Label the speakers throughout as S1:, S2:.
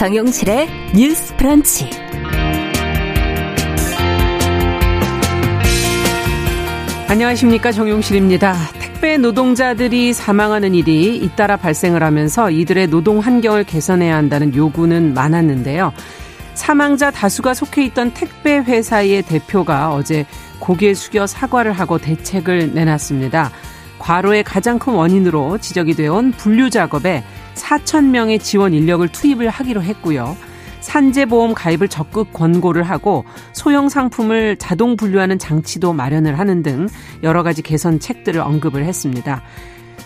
S1: 정용실의 뉴스 프런치.
S2: 안녕하십니까 정용실입니다. 택배 노동자들이 사망하는 일이 잇따라 발생을 하면서 이들의 노동 환경을 개선해야 한다는 요구는 많았는데요. 사망자 다수가 속해 있던 택배 회사의 대표가 어제 고개 숙여 사과를 하고 대책을 내놨습니다. 과로의 가장 큰 원인으로 지적이 되어 온 분류 작업에 4천 명의 지원 인력을 투입을 하기로 했고요. 산재보험 가입을 적극 권고를 하고 소형 상품을 자동 분류하는 장치도 마련을 하는 등 여러 가지 개선책들을 언급을 했습니다.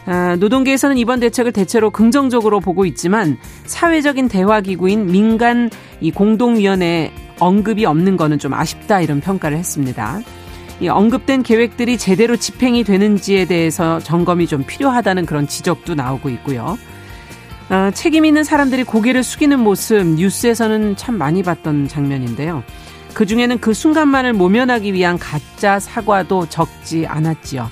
S2: 아, 노동계에서는 이번 대책을 대체로 긍정적으로 보고 있지만 사회적인 대화 기구인 민간 이 공동위원회 언급이 없는 거는 좀 아쉽다 이런 평가를 했습니다. 이 언급된 계획들이 제대로 집행이 되는지에 대해서 점검이 좀 필요하다는 그런 지적도 나오고 있고요. 어, 책임 있는 사람들이 고개를 숙이는 모습 뉴스에서는 참 많이 봤던 장면인데요. 그 중에는 그 순간만을 모면하기 위한 가짜 사과도 적지 않았지요.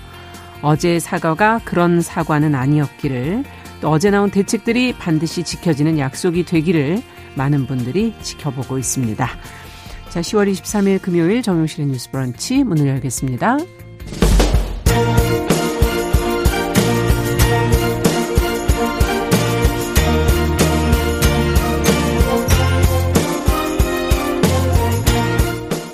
S2: 어제의 사과가 그런 사과는 아니었기를 또 어제 나온 대책들이 반드시 지켜지는 약속이 되기를 많은 분들이 지켜보고 있습니다. 자, 10월 23일 금요일 정용실의 뉴스 브런치 문을 열겠습니다.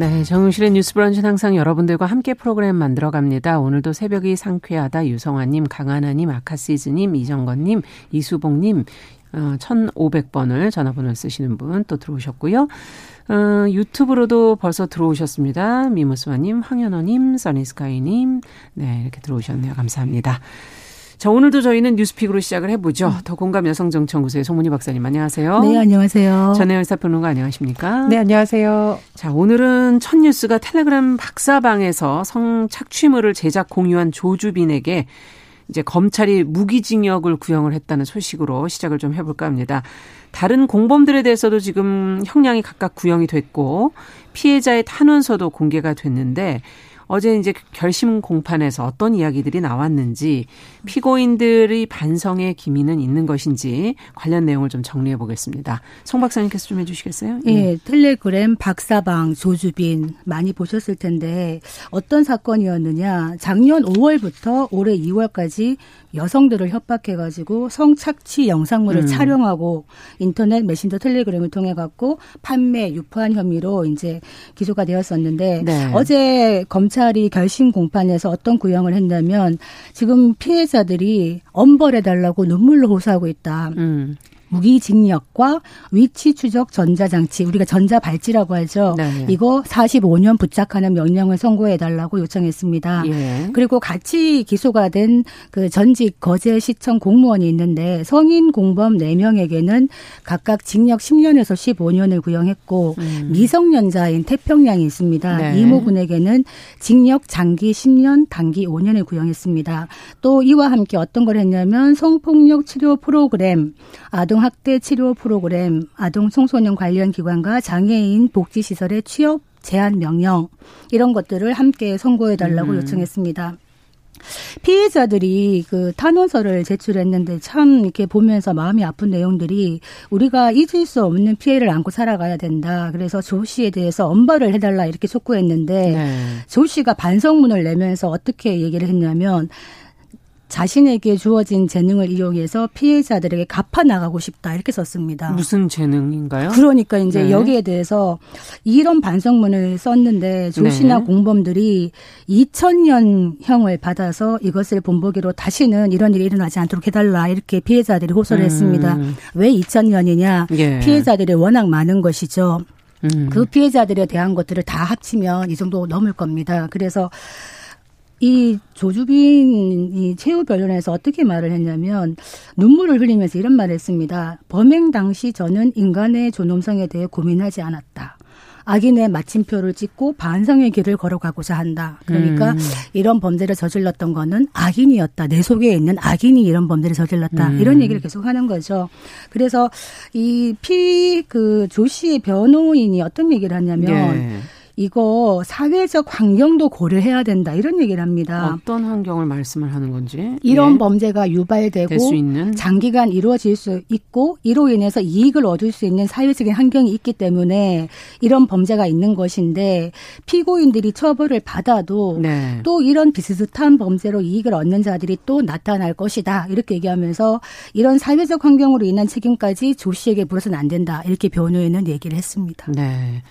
S2: 네, 정용실의 뉴스 브런치는 항상 여러분들과 함께 프로그램 만들어 갑니다. 오늘도 새벽이 상쾌하다 유성아님, 강하나님, 아카시즈님, 이정건님, 이수봉님, 어, 1500번을 전화번호를 쓰시는 분 또 들어오셨고요. 어, 유튜브로도 벌써 들어오셨습니다. 미무스와님, 황현어님, 써니스카이님, 네, 이렇게 들어오셨네요. 감사합니다. 자, 오늘도 저희는 뉴스픽으로 시작을 해보죠. 더 공감 여성정치연구소의 송문희 박사님, 안녕하세요.
S3: 네, 안녕하세요.
S2: 전혜연 사평론가 안녕하십니까?
S3: 네, 안녕하세요.
S2: 자, 오늘은 첫 뉴스가 텔레그램 박사방에서 성 착취물을 제작 공유한 조주빈에게 이제 검찰이 무기징역을 구형을 했다는 소식으로 시작을 좀 해볼까 합니다. 다른 공범들에 대해서도 지금 형량이 각각 구형이 됐고 피해자의 탄원서도 공개가 됐는데 어제 이제 결심 공판에서 어떤 이야기들이 나왔는지 피고인들의 반성의 기미는 있는 것인지 관련 내용을 좀 정리해 보겠습니다. 송 박사님께서 좀 해주시겠어요?
S3: 예, 네, 텔레그램 박사방 조주빈 많이 보셨을 텐데 어떤 사건이었느냐? 작년 5월부터 올해 2월까지 여성들을 협박해가지고 성착취 영상물을 음. 촬영하고 인터넷 메신저 텔레그램을 통해 갖고 판매 유포한 혐의로 이제 기소가 되었었는데 네. 어제 검찰 이 결심 공판에서 어떤 구형을 했냐면 지금 피해자들이 엄벌해 달라고 눈물로 호소하고 있다. 음. 무기징역과 위치 추적 전자장치 우리가 전자발찌라고 하죠. 네. 이거 45년 부착하는 명령을 선고해 달라고 요청했습니다. 예. 그리고 같이 기소가 된 그 전직 거제시청 공무원이 있는데 성인 공범 4명에게는 각각 징역 10년에서 15년을 구형했고 음. 미성년자인 태평양이 있습니다. 네. 이모 군에게는 징역 장기 10년, 단기 5년을 구형했습니다. 또 이와 함께 어떤 걸 했냐면 성폭력 치료 프로그램, 아동 아동학대 치료 프로그램, 아동 청소년 관련 기관과 장애인 복지시설의 취업 제한 명령 이런 것들을 함께 선고해 달라고 음. 요청했습니다. 피해자들이 그 탄원서를 제출했는데 참 이렇게 보면서 마음이 아픈 내용들이 우리가 잊을 수 없는 피해를 안고 살아가야 된다. 그래서 조 씨에 대해서 엄벌을 해달라 이렇게 촉구했는데 네. 조 씨가 반성문을 내면서 어떻게 얘기를 했냐면 자신에게 주어진 재능을 이용해서 피해자들에게 갚아 나가고 싶다 이렇게 썼습니다.
S2: 무슨 재능인가요?
S3: 그러니까 이제 네. 여기에 대해서 이런 반성문을 썼는데 조시나 네. 공범들이 2000년형을 받아서 이것을 본보기로 다시는 이런 일이 일어나지 않도록 해달라 이렇게 피해자들이 호소를 음. 했습니다. 왜 2000년이냐? 예. 피해자들이 워낙 많은 것이죠. 음. 그 피해자들에 대한 것들을 다 합치면 이 정도 넘을 겁니다. 그래서 이 조주빈이 최후 변론에서 어떻게 말을 했냐면 눈물을 흘리면서 이런 말을 했습니다. 범행 당시 저는 인간의 존엄성에 대해 고민하지 않았다. 악인의 마침표를 찍고 반성의 길을 걸어가고자 한다. 그러니까 음. 이런 범죄를 저질렀던 거는 악인이었다. 내 속에 있는 악인이 이런 범죄를 저질렀다. 음. 이런 얘기를 계속 하는 거죠. 그래서 이 피 그 조씨의 변호인이 어떤 얘기를 하냐면 네. 이거 사회적 환경도 고려해야 된다 이런 얘기를 합니다.
S2: 어떤 환경을 말씀을 하는 건지
S3: 이런 예. 범죄가 유발되고 장기간 이루어질 수 있고 이로 인해서 이익을 얻을 수 있는 사회적인 환경이 있기 때문에 이런 범죄가 있는 것인데 피고인들이 처벌을 받아도 네. 또 이런 비슷한 범죄로 이익을 얻는 자들이 또 나타날 것이다 이렇게 얘기하면서 이런 사회적 환경으로 인한 책임까지 조 씨에게 물어서는 안 된다 이렇게 변호인은 얘기를 했습니다.
S2: 네.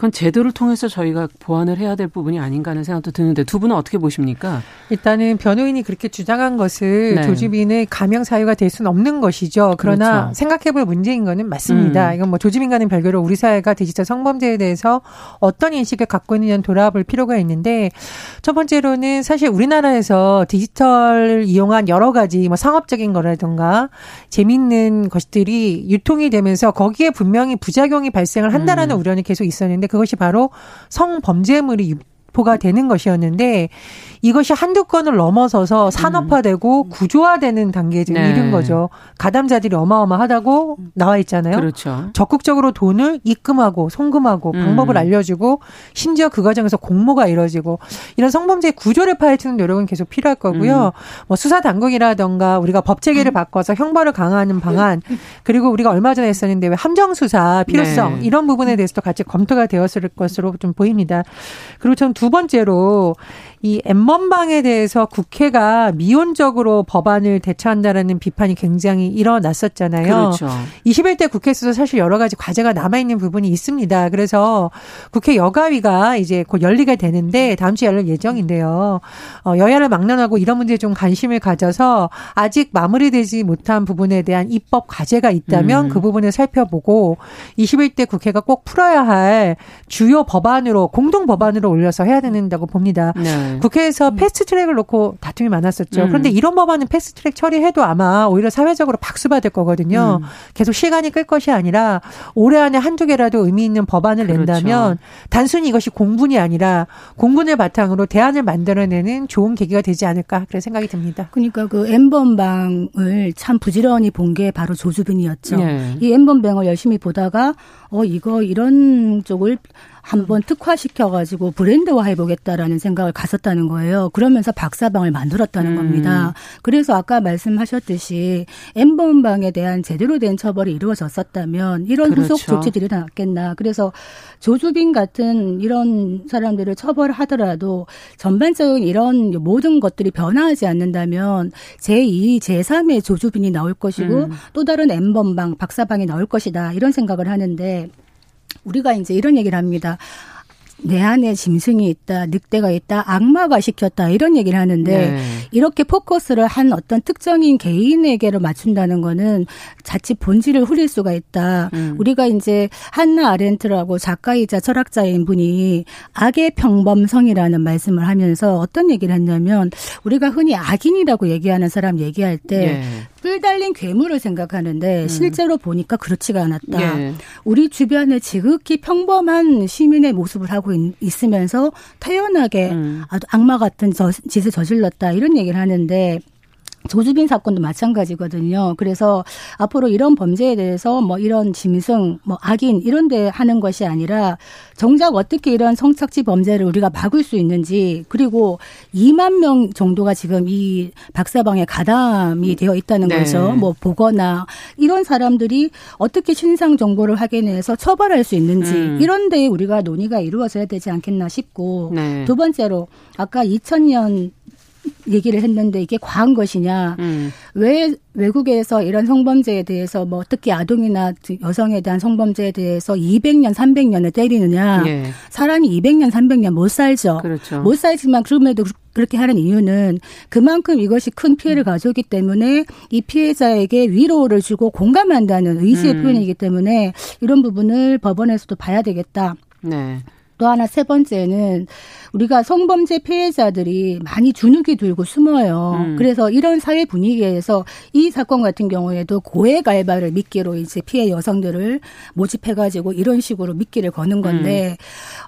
S2: 그건 제도를 통해서 저희가 보완을 해야 될 부분이 아닌가 하는 생각도 드는데 두 분은 어떻게 보십니까?
S4: 일단은 변호인이 그렇게 주장한 것을 네. 조지빈의 감형 사유가 될 수는 없는 것이죠. 그러나 그렇죠. 생각해볼 문제인 거는 맞습니다. 음. 이건 뭐 조지빈과는 별개로 우리 사회가 디지털 성범죄에 대해서 어떤 인식을 갖고 있느냐는 돌아볼 필요가 있는데 첫 번째로는 사실 우리나라에서 디지털 이용한 여러 가지 뭐 상업적인 거라든가 재밌는 것들이 유통이 되면서 거기에 분명히 부작용이 발생을 한다라는 음. 우려는 계속 있었는데 그것이 바로 성범죄물이 유포가 되는 것이었는데 이것이 한두 건을 넘어서서 산업화되고 음. 구조화되는 단계에 지금 네. 이른 거죠. 가담자들이 어마어마하다고 나와 있잖아요.
S2: 그렇죠.
S4: 적극적으로 돈을 입금하고 송금하고 음. 방법을 알려주고 심지어 그 과정에서 공모가 이루어지고 이런 성범죄 구조를 파헤치는 노력은 계속 필요할 거고요. 음. 뭐 수사 당국이라던가 우리가 법 체계를 음. 바꿔서 형벌을 강화하는 방안 그리고 우리가 얼마 전에 했었는데 왜 함정 수사 필요성 네. 이런 부분에 대해서도 같이 검토가 되었을 것으로 좀 보입니다. 그리고 전두 번째로 이 엠번방에 대해서 국회가 미온적으로 법안을 대처한다라는 비판이 굉장히 일어났었잖아요.
S2: 그렇죠.
S4: 21대 국회에서도 사실 여러 가지 과제가 남아있는 부분이 있습니다. 그래서 국회 여가위가 이제 곧 열리게 되는데 다음 주에 열릴 예정인데요. 어, 여야를 막론하고 이런 문제에 좀 관심을 가져서 아직 마무리되지 못한 부분에 대한 입법 과제가 있다면 음. 그 부분을 살펴보고 21대 국회가 꼭 풀어야 할 주요 법안으로 공동 법안으로 올려서 해야 된다고 봅니다. 네. 네. 국회에서 음. 패스트트랙을 놓고 다툼이 많았었죠. 음. 그런데 이런 법안은 패스트트랙 처리해도 아마 오히려 사회적으로 박수 받을 거거든요. 음. 계속 시간이 끌 것이 아니라 올해 안에 한두 개라도 의미 있는 법안을 그렇죠. 낸다면 단순히 이것이 공분이 아니라 공분을 바탕으로 대안을 만들어내는 좋은 계기가 되지 않을까 그런 생각이 듭니다.
S3: 그러니까 그 엠번방을 참 부지런히 본 게 바로 조주빈이었죠. 네. 이 엠번방을 열심히 보다가 어 이거 이런 쪽을 한번 특화시켜가지고 브랜드화 해보겠다라는 생각을 가졌다는 거예요. 그러면서 박사방을 만들었다는 음. 겁니다. 그래서 아까 말씀하셨듯이 엠번방에 대한 제대로 된 처벌이 이루어졌었다면 이런 그렇죠. 후속 조치들이 나왔겠나. 그래서 조주빈 같은 이런 사람들을 처벌하더라도 전반적인 이런 모든 것들이 변화하지 않는다면 제2, 제3의 조주빈이 나올 것이고 음. 또 다른 엠번방, 박사방이 나올 것이다. 이런 생각을 하는데 우리가 이제 이런 얘기를 합니다. 내 안에 짐승이 있다, 늑대가 있다, 악마가 시켰다 이런 얘기를 하는데 네. 이렇게 포커스를 한 어떤 특정인 개인에게로 맞춘다는 거는 자칫 본질을 흐릴 수가 있다. 음. 우리가 이제 한나 아렌트라고 작가이자 철학자인 분이 악의 평범성이라는 말씀을 하면서 어떤 얘기를 했냐면 우리가 흔히 악인이라고 얘기하는 사람 얘기할 때 네. 뿔 달린 괴물을 생각하는데 음. 실제로 보니까 그렇지가 않았다. 네. 우리 주변에 지극히 평범한 시민의 모습을 하고 있, 으면서 태연하게 음. 아주 악마 같은 저, 짓을 저질렀다 이런 얘기를 하는데 조주빈 사건도 마찬가지거든요. 그래서 앞으로 이런 범죄에 대해서 뭐 이런 짐승, 뭐 악인 이런 데 하는 것이 아니라 정작 어떻게 이런 성착취 범죄를 우리가 막을 수 있는지 그리고 2만 명 정도가 지금 이 박사방에 가담이 되어 있다는 네. 거죠. 뭐 보거나 이런 사람들이 어떻게 신상 정보를 확인해서 처벌할 수 있는지 음. 이런 데에 우리가 논의가 이루어져야 되지 않겠나 싶고 네. 두 번째로 아까 2000년 얘기를 했는데 이게 과한 것이냐. 음. 왜 외국에서 이런 성범죄에 대해서 뭐 특히 아동이나 여성에 대한 성범죄에 대해서 200년, 300년을 때리느냐. 예. 사람이 200년, 300년 못 살죠.
S2: 그렇죠.
S3: 못 살지만 그럼에도 그렇게 하는 이유는 그만큼 이것이 큰 피해를 음. 가져오기 때문에 이 피해자에게 위로를 주고 공감한다는 의지의 음. 표현이기 때문에 이런 부분을 법원에서도 봐야 되겠다.
S2: 네.
S3: 또 하나 세 번째는 우리가 성범죄 피해자들이 많이 주눅이 들고 숨어요. 음. 그래서 이런 사회 분위기에서 이 사건 같은 경우에도 고액 알바를 미끼로 이제 피해 여성들을 모집해가지고 이런 식으로 미끼를 거는 건데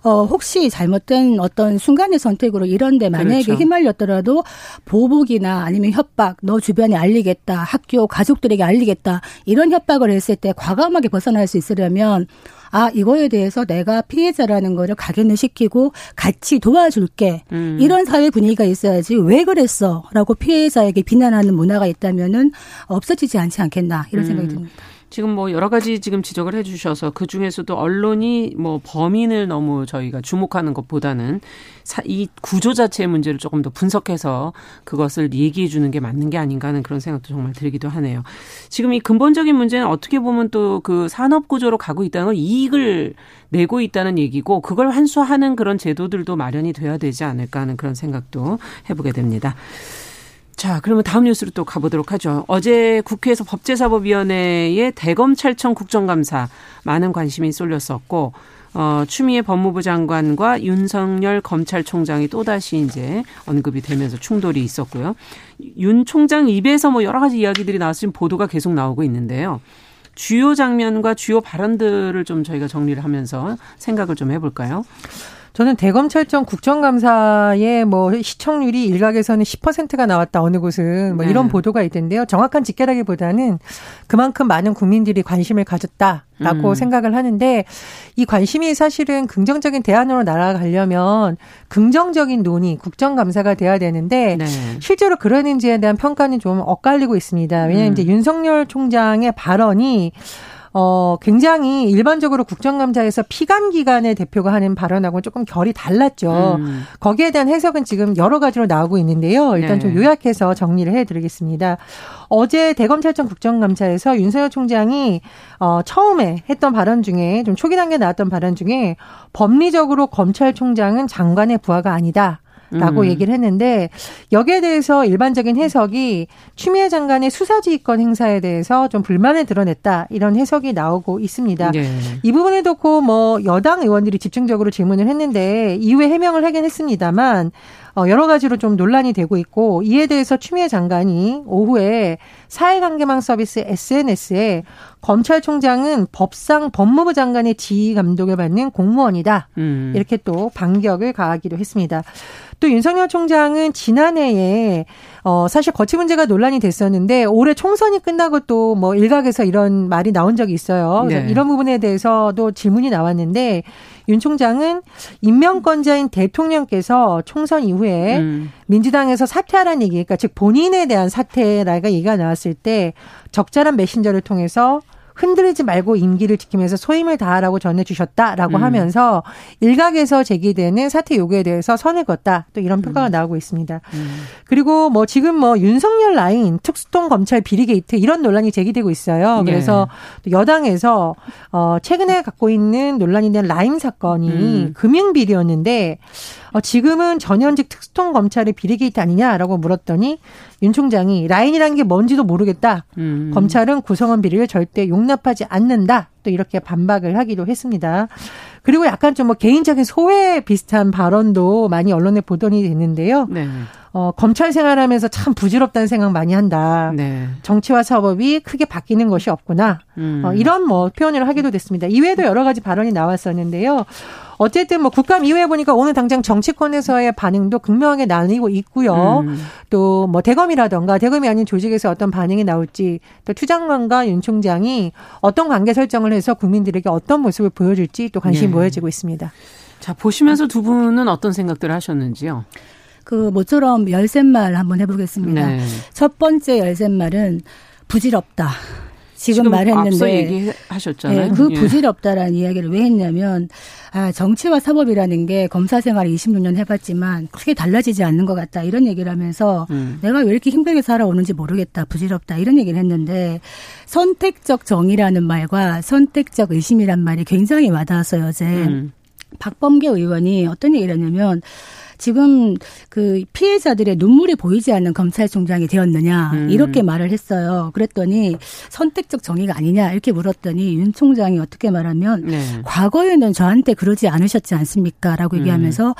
S3: 음. 어 혹시 잘못된 어떤 순간의 선택으로 이런데 만약에 그렇죠. 휘말렸더라도 보복이나 아니면 협박, 너 주변에 알리겠다, 학교 가족들에게 알리겠다 이런 협박을 했을 때 과감하게 벗어날 수 있으려면 아 이거에 대해서 내가 피해자라는 거를 각인을 시키고 같이 도와줄게 음. 이런 사회 분위기가 있어야지 왜 그랬어라고 피해자에게 비난하는 문화가 있다면은 없어지지 않지 않겠나 이런 생각이 음. 듭니다.
S2: 지금 뭐 여러 가지 지금 지적을 해 주셔서 그 중에서도 언론이 뭐 범인을 너무 저희가 주목하는 것보다는 이 구조 자체의 문제를 조금 더 분석해서 그것을 얘기해 주는 게 맞는 게 아닌가 하는 그런 생각도 정말 들기도 하네요. 지금 이 근본적인 문제는 어떻게 보면 또 그 산업 구조로 가고 있다는 건 이익을 내고 있다는 얘기고 그걸 환수하는 그런 제도들도 마련이 돼야 되지 않을까 하는 그런 생각도 해보게 됩니다. 자, 그러면 다음 뉴스로 또 가보도록 하죠. 어제 국회에서 법제사법위원회의 대검찰청 국정감사 많은 관심이 쏠렸었고, 어, 추미애 법무부 장관과 윤석열 검찰총장이 또다시 이제 언급이 되면서 충돌이 있었고요. 윤 총장 입에서 뭐 여러 가지 이야기들이 지금 보도가 계속 나오고 있는데요. 주요 장면과 주요 발언들을 좀 저희가 정리를 하면서 생각을 좀 해볼까요?
S4: 저는 대검찰청 국정감사에 뭐 시청률이 일각에서는 10%가 나왔다 어느 곳은 뭐 이런 네. 보도가 있던데요. 정확한 집계라기보다는 그만큼 많은 국민들이 관심을 가졌다라고 음. 생각을 하는데 이 관심이 사실은 긍정적인 대안으로 날아가려면 긍정적인 논의, 국정감사가 돼야 되는데 네. 실제로 그러는지에 대한 평가는 좀 엇갈리고 있습니다. 왜냐하면 음. 이제 윤석열 총장의 발언이 어, 굉장히 일반적으로 국정감사에서 피감 기관의 대표가 하는 발언하고는 조금 결이 달랐죠. 음. 거기에 대한 해석은 지금 여러 가지로 나오고 있는데요. 일단 네. 좀 요약해서 정리를 해드리겠습니다. 어제 대검찰청 국정감사에서 윤석열 총장이 어, 처음에 했던 발언 중에 좀 초기 단계에 나왔던 발언 중에 법리적으로 검찰총장은 장관의 부하가 아니다. 라고 음. 얘기를 했는데 여기에 대해서 일반적인 해석이 추미애 장관의 수사지휘권 행사에 대해서 좀 불만을 드러냈다 이런 해석이 나오고 있습니다. 네. 이 부분에 놓고 뭐 여당 의원들이 집중적으로 질문을 했는데 이후에 해명을 하긴 했습니다만 어, 여러 가지로 좀 논란이 되고 있고 이에 대해서 추미애 장관이 오후에 사회관계망 서비스 SNS에 검찰총장은 법상 법무부 장관의 지휘 감독을 받는 공무원이다. 음. 이렇게 또 반격을 가하기도 했습니다. 또 윤석열 총장은 지난해에 어 사실 거치 문제가 논란이 됐었는데 올해 총선이 끝나고 또 뭐 일각에서 이런 말이 나온 적이 있어요. 그래서 네. 이런 부분에 대해서도 질문이 나왔는데 윤 총장은 임명권자인 대통령께서 총선 이후에 음. 민주당에서 사퇴하라는 얘기, 그러니까 즉 본인에 대한 사퇴라가 얘기가 나왔을 때 적절한 메신저를 통해서 흔들리지 말고 임기를 지키면서 소임을 다하라고 전해주셨다라고 음. 하면서 일각에서 제기되는 사퇴 요구에 대해서 선을 긋다 또 이런 평가가 음. 나오고 있습니다. 음. 그리고 뭐 지금 뭐 윤석열 라인 특수통 검찰 비리 게이트 이런 논란이 제기되고 있어요. 네. 그래서 네. 여당에서 어 최근에 갖고 있는 논란이 된 라임 사건이 음. 금융 비리였는데 어, 지금은 전현직 특수통 검찰의 비리 게이트 아니냐라고 물었더니 윤 총장이 라인이라는 게 뭔지도 모르겠다. 음. 검찰은 구성원 비리를 절대 용납하지 않는다. 또 이렇게 반박을 하기도 했습니다. 그리고 약간 좀 뭐 개인적인 소외 비슷한 발언도 많이 언론에 보도이 됐는데요. 네. 어, 검찰 생활하면서 참 부질없다는 생각 많이 한다. 네. 정치와 사법이 크게 바뀌는 것이 없구나. 음. 어, 이런 뭐 표현을 하기도 됐습니다. 이외에도 여러 가지 발언이 나왔었는데요. 어쨌든 뭐 국감 이후에 보니까 오늘 당장 정치권에서의 반응도 극명하게 나뉘고 있고요. 음. 또뭐 대검이라던가 대검이 아닌 조직에서 어떤 반응이 나올지 또 투장관과 윤 총장이 어떤 관계 설정을 해서 국민들에게 어떤 모습을 보여줄지 또 관심이 네. 모여지고 있습니다.
S2: 자, 보시면서 두 분은 어떤 생각들을 하셨는지요?
S3: 그 모처럼 열쇠말 한번 해보겠습니다. 네. 첫 번째 열쇠말은 부질없다. 지금, 지금 말했는데 앞서
S2: 얘기하셨잖아요.
S3: 네, 그 예. 부질없다라는 예. 이야기를 왜 했냐면 아, 정치와 사법이라는 게 검사 생활 26년 해봤지만 크게 달라지지 않는 것 같다 이런 얘기를 하면서 음. 내가 왜 이렇게 힘들게 살아오는지 모르겠다 부질없다 이런 얘기를 했는데 선택적 정의라는 말과 선택적 의심이란 말이 굉장히 와닿았어요 어제 음. 박범계 의원이 어떤 얘기를 했냐면 지금 그 피해자들의 눈물이 보이지 않는 검찰총장이 되었느냐 음. 이렇게 말을 했어요. 그랬더니 선택적 정의가 아니냐 이렇게 물었더니 윤 총장이 어떻게 말하면 네. 과거에는 저한테 그러지 않으셨지 않습니까라고 음. 얘기하면서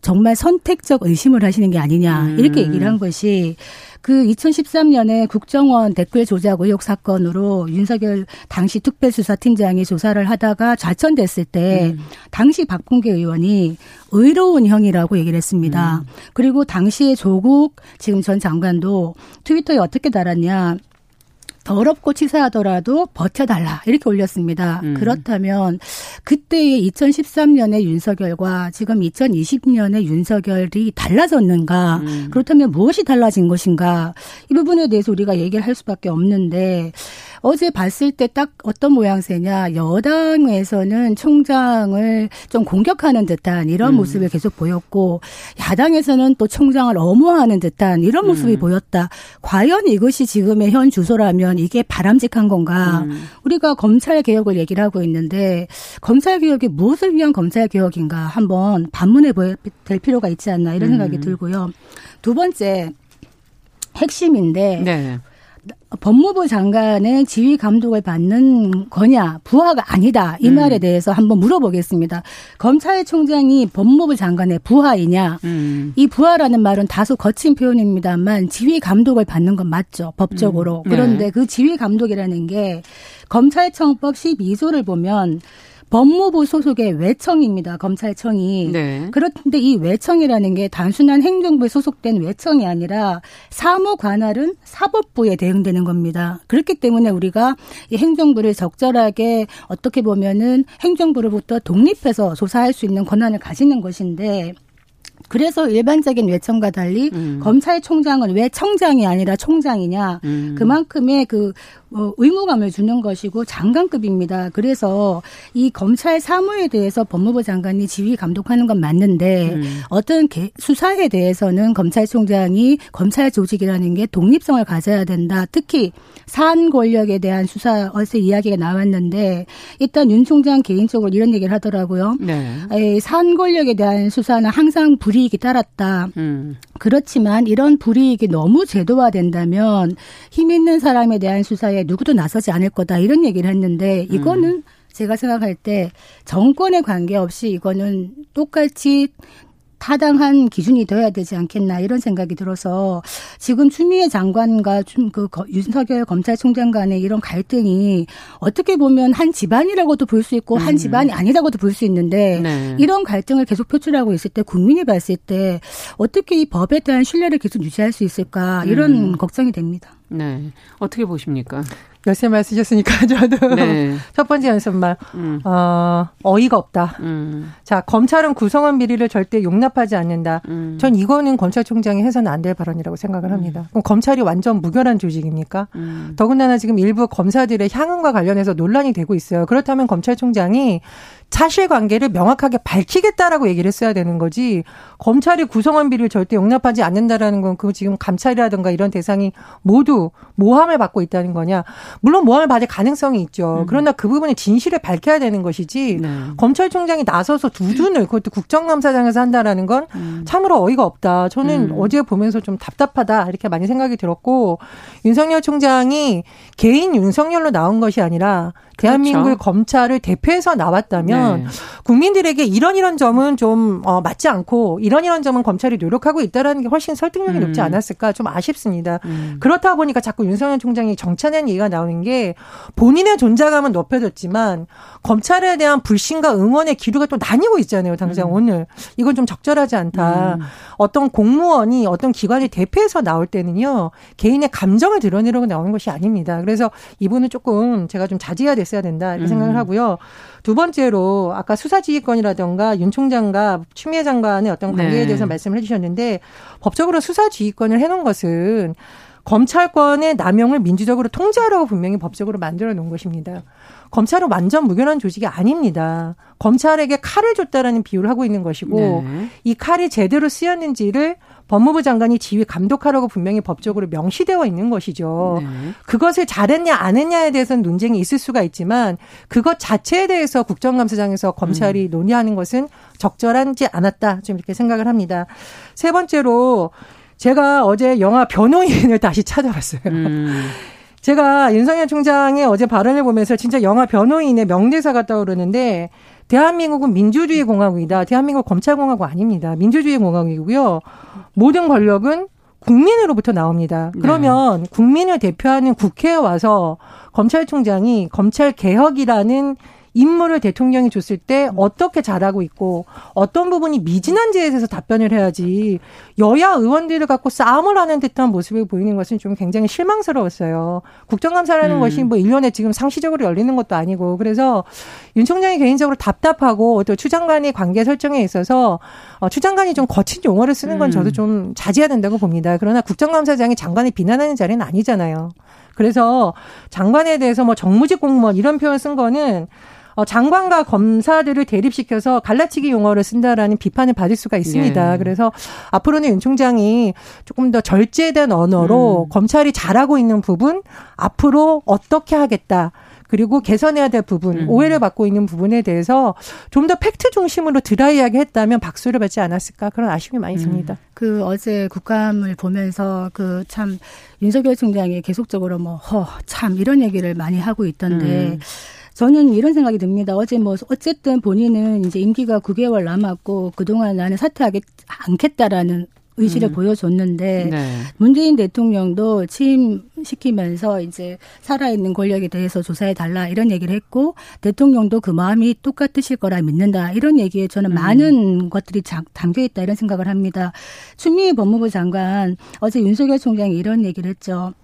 S3: 정말 선택적 의심을 하시는 게 아니냐 이렇게 얘기를 한 것이 그 2013년에 국정원 댓글 조작 의혹 사건으로 윤석열 당시 특별수사팀장이 조사를 하다가 좌천됐을 때 음. 당시 박봉계 의원이 의로운 형이라고 얘기를 했습니다. 음. 그리고 당시에 조국 지금 전 장관도 트위터에 어떻게 달았냐. 더럽고 치사하더라도 버텨달라 이렇게 올렸습니다. 음. 그렇다면 그때의 2013년의 윤석열과 지금 2020년의 윤석열이 달라졌는가? 음. 그렇다면 무엇이 달라진 것인가? 이 부분에 대해서 우리가 얘기를 할 수밖에 없는데 어제 봤을 때 딱 어떤 모양새냐 여당에서는 총장을 좀 공격하는 듯한 이런 음. 모습을 계속 보였고 야당에서는 또 총장을 엄호하는 듯한 이런 모습이 음. 보였다. 과연 이것이 지금의 현 주소라면 이게 바람직한 건가? 음. 우리가 검찰 개혁을 얘기를 하고 있는데 검찰 개혁이 무엇을 위한 검찰 개혁인가 한번 반문해 될 필요가 있지 않나 이런 생각이 음. 들고요. 두 번째 핵심인데 네. 법무부 장관의 지휘 감독을 받는 거냐 부하가 아니다 이 음. 말에 대해서 한번 물어보겠습니다. 검찰총장이 법무부 장관의 부하이냐 음. 이 부하라는 말은 다소 거친 표현입니다만 지휘 감독을 받는 건 맞죠 법적으로 음. 네. 그런데 그 지휘 감독이라는 게 검찰청법 12조를 보면 법무부 소속의 외청입니다. 검찰청이. 네. 그렇는데 이 외청이라는 게 단순한 행정부에 소속된 외청이 아니라 사무 관할은 사법부에 대응되는 겁니다. 그렇기 때문에 우리가 이 행정부를 적절하게 어떻게 보면은 행정부로부터 독립해서 조사할 수 있는 권한을 가지는 것인데 그래서 일반적인 외청과 달리 음. 검찰총장은 왜 청장이 아니라 총장이냐 음. 그만큼의 그 어, 의무감을 주는 것이고 장관급입니다. 그래서 이 검찰 사무에 대해서 법무부 장관이 지휘 감독하는 건 맞는데 음. 어떤 개, 수사에 대해서는 검찰총장이 검찰 조직이라는 게 독립성을 가져야 된다. 특히 산 권력에 대한 수사 어제 이야기가 나왔는데 일단 윤 총장 개인적으로 이런 얘기를 하더라고요. 네. 산 권력에 대한 수사는 항상 불이익이 따랐다. 음. 그렇지만 이런 불이익이 너무 제도화된다면 힘 있는 사람에 대한 수사에 누구도 나서지 않을 거다 이런 얘기를 했는데 이거는 음. 제가 생각할 때 정권에 관계없이 이거는 똑같이 타당한 기준이 되어야 되지 않겠나 이런 생각이 들어서 지금 추미애 장관과 그 윤석열 검찰총장 간의 이런 갈등이 어떻게 보면 한 집안이라고도 볼 수 있고 한 음. 집안이 아니라고도 볼 수 있는데 네. 이런 갈등을 계속 표출하고 있을 때 국민이 봤을 때 어떻게 이 법에 대한 신뢰를 계속 유지할 수 있을까 이런 음. 걱정이 됩니다.
S2: 네. 어떻게 보십니까?
S4: 열쇠말 쓰셨으니까 저도 네. 첫 번째 연습말 음. 어, 어이가 없다. 음. 자 검찰은 구성원 비리를 절대 용납하지 않는다. 음. 전 이거는 검찰총장이 해서는 안 될 발언이라고 생각을 합니다. 음. 그럼 검찰이 완전 무결한 조직입니까? 음. 더군다나 지금 일부 검사들의 향응과 관련해서 논란이 되고 있어요. 그렇다면 검찰총장이 사실관계를 명확하게 밝히겠다라고 얘기를 했어야 되는 거지 검찰이 구성원 비리를 절대 용납하지 않는다라는 건 그 지금 감찰이라든가 이런 대상이 모두 모함을 받고 있다는 거냐 물론 모함을 받을 가능성이 있죠 음. 그러나 그 부분에 진실을 밝혀야 되는 것이지 네. 검찰총장이 나서서 두둔을 그것도 국정감사장에서 한다라는 건 음. 참으로 어이가 없다 저는 음. 어제 보면서 좀 답답하다 이렇게 많이 생각이 들었고 윤석열 총장이 개인 윤석열로 나온 것이 아니라 대한민국 그렇죠. 검찰을 대표해서 나왔다면 네. 국민들에게 이런 이런 점은 좀 어, 맞지 않고 이런 이런 점은 검찰이 노력하고 있다라는 게 훨씬 설득력이 음. 높지 않았을까 좀 아쉽습니다. 음. 그렇다 보니까 자꾸 윤석열 총장이 정찬한 얘기가 나오는 게 본인의 존재감은 높여졌지만 검찰에 대한 불신과 응원의 기류가 또 나뉘고 있잖아요. 당장 음. 오늘 이건 좀 적절하지 않다. 음. 어떤 공무원이 어떤 기관을 대표해서 나올 때는요 개인의 감정을 드러내려고 나오는 것이 아닙니다. 그래서 이분은 조금 제가 좀 자제해야 됐어야 된다 이렇게 음. 생각을 하고요. 두 번째로 아까 수사지휘권이라던가 윤 총장과 추미애 장관의 어떤 관계에 네. 대해서 말씀을 해주셨는데 법적으로 수사지휘권을 해놓은 것은 검찰권의 남용을 민주적으로 통제하라고 분명히 법적으로 만들어 놓은 것입니다. 검찰은 완전 무결한 조직이 아닙니다. 검찰에게 칼을 줬다라는 비유를 하고 있는 것이고 네. 이 칼이 제대로 쓰였는지를 법무부 장관이 지휘 감독하라고 분명히 법적으로 명시되어 있는 것이죠. 네. 그것을 잘했냐 안 했냐에 대해서는 논쟁이 있을 수가 있지만 그것 자체에 대해서 국정감사장에서 검찰이 음. 논의하는 것은 적절하지 않았다. 좀 이렇게 생각을 합니다. 세 번째로 제가 어제 영화 변호인을 다시 찾아봤어요. 음. 제가 윤석열 총장의 어제 발언을 보면서 진짜 영화 변호인의 명대사가 떠오르는데 대한민국은 민주주의 공화국이다. 대한민국 검찰공화국 아닙니다. 민주주의 공화국이고요. 모든 권력은 국민으로부터 나옵니다. 네. 그러면 네. 국민을 대표하는 국회에 와서 검찰총장이 검찰 개혁이라는 임무를 대통령이 줬을 때 어떻게 잘하고 있고 어떤 부분이 미진한지에 대해서 답변을 해야지 여야 의원들을 갖고 싸움을 하는 듯한 모습을 보이는 것은 좀 굉장히 실망스러웠어요. 국정감사라는 음. 것이 뭐 1년에 지금 상시적으로 열리는 것도 아니고 그래서 윤 총장이 개인적으로 답답하고 또 추장관의 관계 설정에 있어서 어, 추장관이 좀 거친 용어를 쓰는 건 저도 음. 좀 자제해야 된다고 봅니다. 그러나 국정감사장이 장관을 비난하는 자리는 아니잖아요. 그래서 장관에 대해서 뭐 정무직 공무원 이런 표현 쓴 거는 어, 장관과 검사들을 대립시켜서 갈라치기 용어를 쓴다라는 비판을 받을 수가 있습니다. 예. 그래서 앞으로는 윤 총장이 조금 더 절제된 언어로 음. 검찰이 잘하고 있는 부분 앞으로 어떻게 하겠다. 그리고 개선해야 될 부분, 음. 오해를 받고 있는 부분에 대해서 좀 더 팩트 중심으로 드라이하게 했다면 박수를 받지 않았을까 그런 아쉬움이 많이 음. 듭니다. 음.
S3: 그 어제 국감을 보면서 그 참 윤석열 총장이 계속적으로 뭐 허 참 이런 얘기를 많이 하고 있던데 음. 저는 이런 생각이 듭니다. 어제 뭐 어쨌든 본인은 이제 임기가 9개월 남았고 그동안 나는 사퇴하지 않겠다라는 의지를 음. 보여줬는데 네. 문재인 대통령도 취임시키면서 이제 살아있는 권력에 대해서 조사해 달라 이런 얘기를 했고 대통령도 그 마음이 똑같으실 거라 믿는다 이런 얘기에 저는 음. 많은 것들이 담겨 있다 이런 생각을 합니다. 추미애 법무부 장관 어제 윤석열 총장이 이런 얘기를 했죠.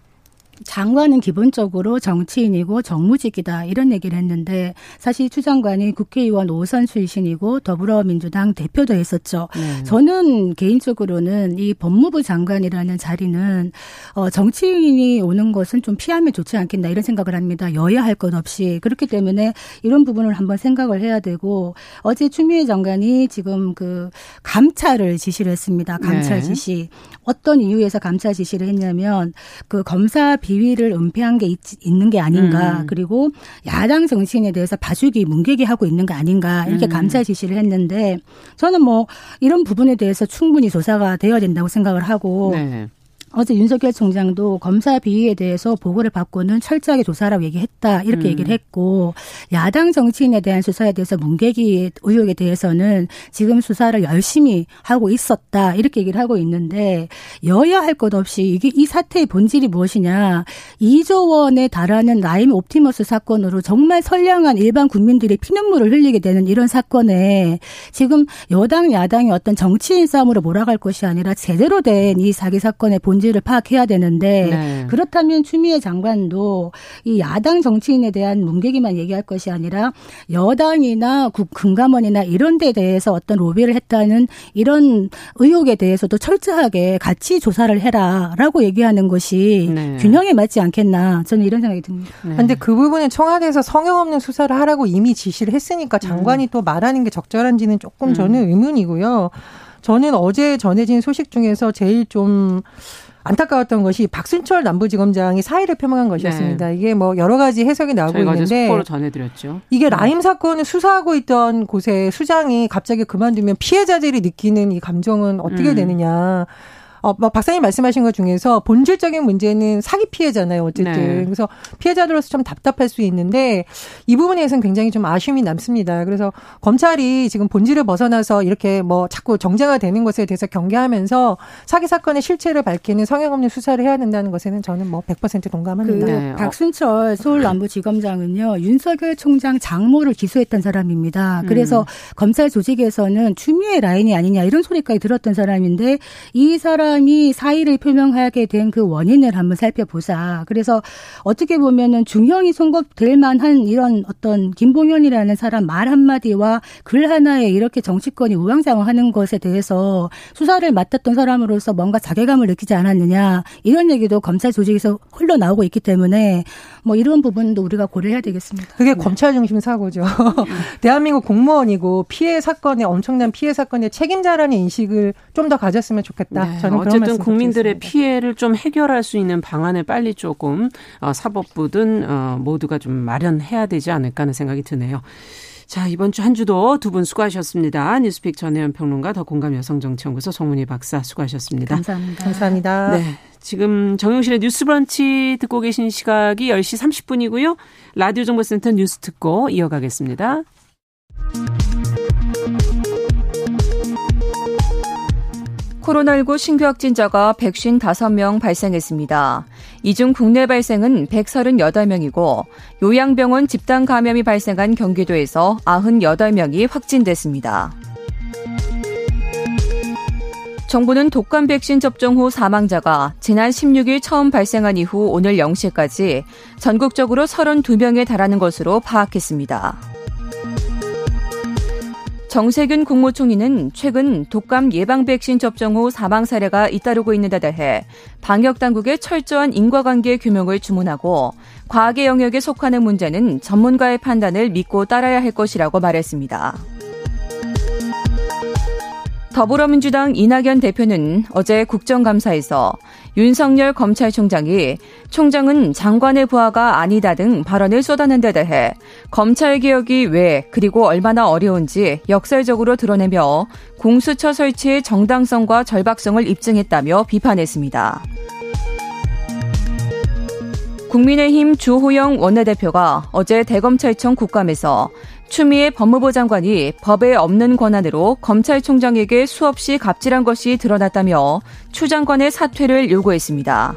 S3: 장관은 기본적으로 정치인이고 정무직이다 이런 얘기를 했는데 사실 추 장관이 국회의원 5선 출신이고 더불어민주당 대표도 했었죠. 네. 저는 개인적으로는 이 법무부 장관이라는 자리는 어 정치인이 오는 것은 좀 피하면 좋지 않겠나 이런 생각을 합니다. 여야 할 것 없이 그렇기 때문에 이런 부분을 한번 생각을 해야 되고 어제 추미애 장관이 지금 그 감찰을 지시를 했습니다. 감찰 네. 지시 어떤 이유에서 감찰 지시를 했냐면 그 검사 비위를 은폐한 게 있, 있는 게 아닌가. 음. 그리고 야당 정치인에 대해서 봐주기, 뭉개기 하고 있는 게 아닌가. 이렇게 음. 감찰 지시를 했는데 저는 뭐 이런 부분에 대해서 충분히 조사가 되어야 된다고 생각을 하고 네. 어제 윤석열 총장도 검사 비위에 대해서 보고를 받고는 철저하게 조사하라고 얘기했다 이렇게 음. 얘기를 했고 야당 정치인에 대한 수사에 대해서 문개기 의혹에 대해서는 지금 수사를 열심히 하고 있었다 이렇게 얘기를 하고 있는데 여야 할 것 없이 이게 이 사태의 본질이 무엇이냐 2조 원에 달하는 라임 옵티머스 사건으로 정말 선량한 일반 국민들이 피눈물을 흘리게 되는 이런 사건에 지금 여당 야당이 어떤 정치인 싸움으로 몰아갈 것이 아니라 제대로 된 이 사기 사건의 본질 문제를 파악해야 되는데 네. 그렇다면 추미애 장관도 이 야당 정치인에 대한 문개기만 얘기할 것이 아니라 여당이나 국 금감원이나 이런 데 대해서 어떤 로비를 했다는 이런 의혹에 대해서도 철저하게 같이 조사를 해라라고 얘기하는 것이 네. 균형에 맞지 않겠나 저는 이런 생각이 듭니다.
S4: 그런데 네. 그 부분은 청와대에서 성역 없는 수사를 하라고 이미 지시를 했으니까 장관이 음. 또 말하는 게 적절한지는 조금 음. 저는 의문이고요. 저는 어제 전해진 소식 중에서 제일 좀 안타까웠던 것이 박순철 남부지검장이 사의를 표명한 것이었습니다. 네. 이게 뭐 여러 가지 해석이 나오고 있는데
S2: 속보로 전해드렸죠.
S4: 이게 네. 라임 사건을 수사하고 있던 곳에 수장이 갑자기 그만두면 피해자들이 느끼는 이 감정은 어떻게 음. 되느냐. 어, 뭐 박사님 말씀하신 것 중에서 본질적인 문제는 사기 피해잖아요. 어쨌든. 네. 그래서 피해자들로서 좀 답답할 수 있는데 이 부분에서는 굉장히 좀 아쉬움이 남습니다. 그래서 검찰이 지금 본질을 벗어나서 이렇게 뭐 자꾸 정쟁화 되는 것에 대해서 경계하면서 사기 사건의 실체를 밝히는 성형 없는 수사를 해야 된다는 것에는 저는 뭐 100% 동감합니다.
S3: 그 네. 박순철 서울 남부지검장은요. 윤석열 총장 장모를 기소했던 사람입니다. 그래서 음. 검찰 조직에서는 추미애 라인이 아니냐 이런 소리까지 들었던 사람인데 이 사람 사람이 사의를 표명하게 된 그 원인을 한번 살펴보자. 그래서 어떻게 보면은 중형이 선고될 만한 이런 어떤 김봉현이라는 사람 말 한마디와 글 하나에 이렇게 정치권이 우왕좌왕하는 것에 대해서 수사를 맡았던 사람으로서 뭔가 자괴감을 느끼지 않았느냐 이런 얘기도 검찰 조직에서 흘러나오고 있기 때문에 뭐 이런 부분도 우리가 고려해야 되겠습니다.
S4: 그게 네. 검찰 중심 사고죠. 대한민국 공무원이고 피해 사건에 엄청난 피해 사건의 책임자라는 인식을 좀 더 가졌으면 좋겠다. 네. 저는
S2: 어쨌든 국민들의 피해를 좀 해결할 수 있는 방안을 빨리 조금 어, 사법부든 어, 모두가 좀 마련해야 되지 않을까 하는 생각이 드네요. 자, 이번 주 한 주도 두 분 수고하셨습니다. 뉴스픽 전혜연 평론가 더 공감 여성정치연구소 송문희 박사 수고하셨습니다.
S3: 감사합니다.
S4: 감사합니다. 네.
S2: 지금 정용실의 뉴스 브런치 듣고 계신 시각이 10시 30분이고요. 라디오 정보센터 뉴스 듣고 이어가겠습니다.
S1: 코로나19 신규 확진자가 155명 발생했습니다. 이 중 국내 발생은 138명이고 요양병원 집단 감염이 발생한 경기도에서 98명이 확진됐습니다. 정부는 독감 백신 접종 후 사망자가 지난 16일 처음 발생한 이후 오늘 0시까지 전국적으로 32명에 달하는 것으로 파악했습니다. 정세균 국무총리는 최근 독감 예방 백신 접종 후 사망 사례가 잇따르고 있는 데 대해 방역 당국의 철저한 인과관계 규명을 주문하고 과학의 영역에 속하는 문제는 전문가의 판단을 믿고 따라야 할 것이라고 말했습니다. 더불어민주당 이낙연 대표는 어제 국정감사에서 윤석열 검찰총장이 총장은 장관의 부하가 아니다 등 발언을 쏟아낸 데 대해 검찰개혁이 왜 그리고 얼마나 어려운지 역설적으로 드러내며 공수처 설치의 정당성과 절박성을 입증했다며 비판했습니다. 국민의힘 주호영 원내대표가 어제 대검찰청 국감에서 추미애 법무부 장관이 법에 없는 권한으로 검찰총장에게 수없이 갑질한 것이 드러났다며 추 장관의 사퇴를 요구했습니다.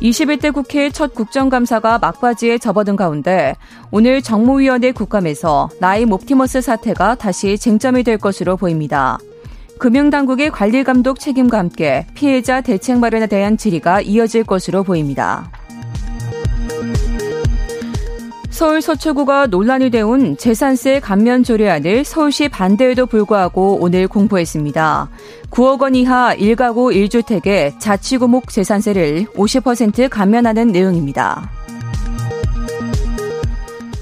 S1: 21대 국회 첫 국정감사가 막바지에 접어든 가운데 오늘 정무위원회 국감에서 나이 옵티머스 사태가 다시 쟁점이 될 것으로 보입니다. 금융당국의 관리감독 책임과 함께 피해자 대책 마련에 대한 질의가 이어질 것으로 보입니다. 서울 서초구가 논란이 되온 재산세 감면 조례안을 서울시 반대에도 불구하고 오늘 공포했습니다. 9억 원 이하 1가구 1주택의 자치구목 재산세를 50% 감면하는 내용입니다.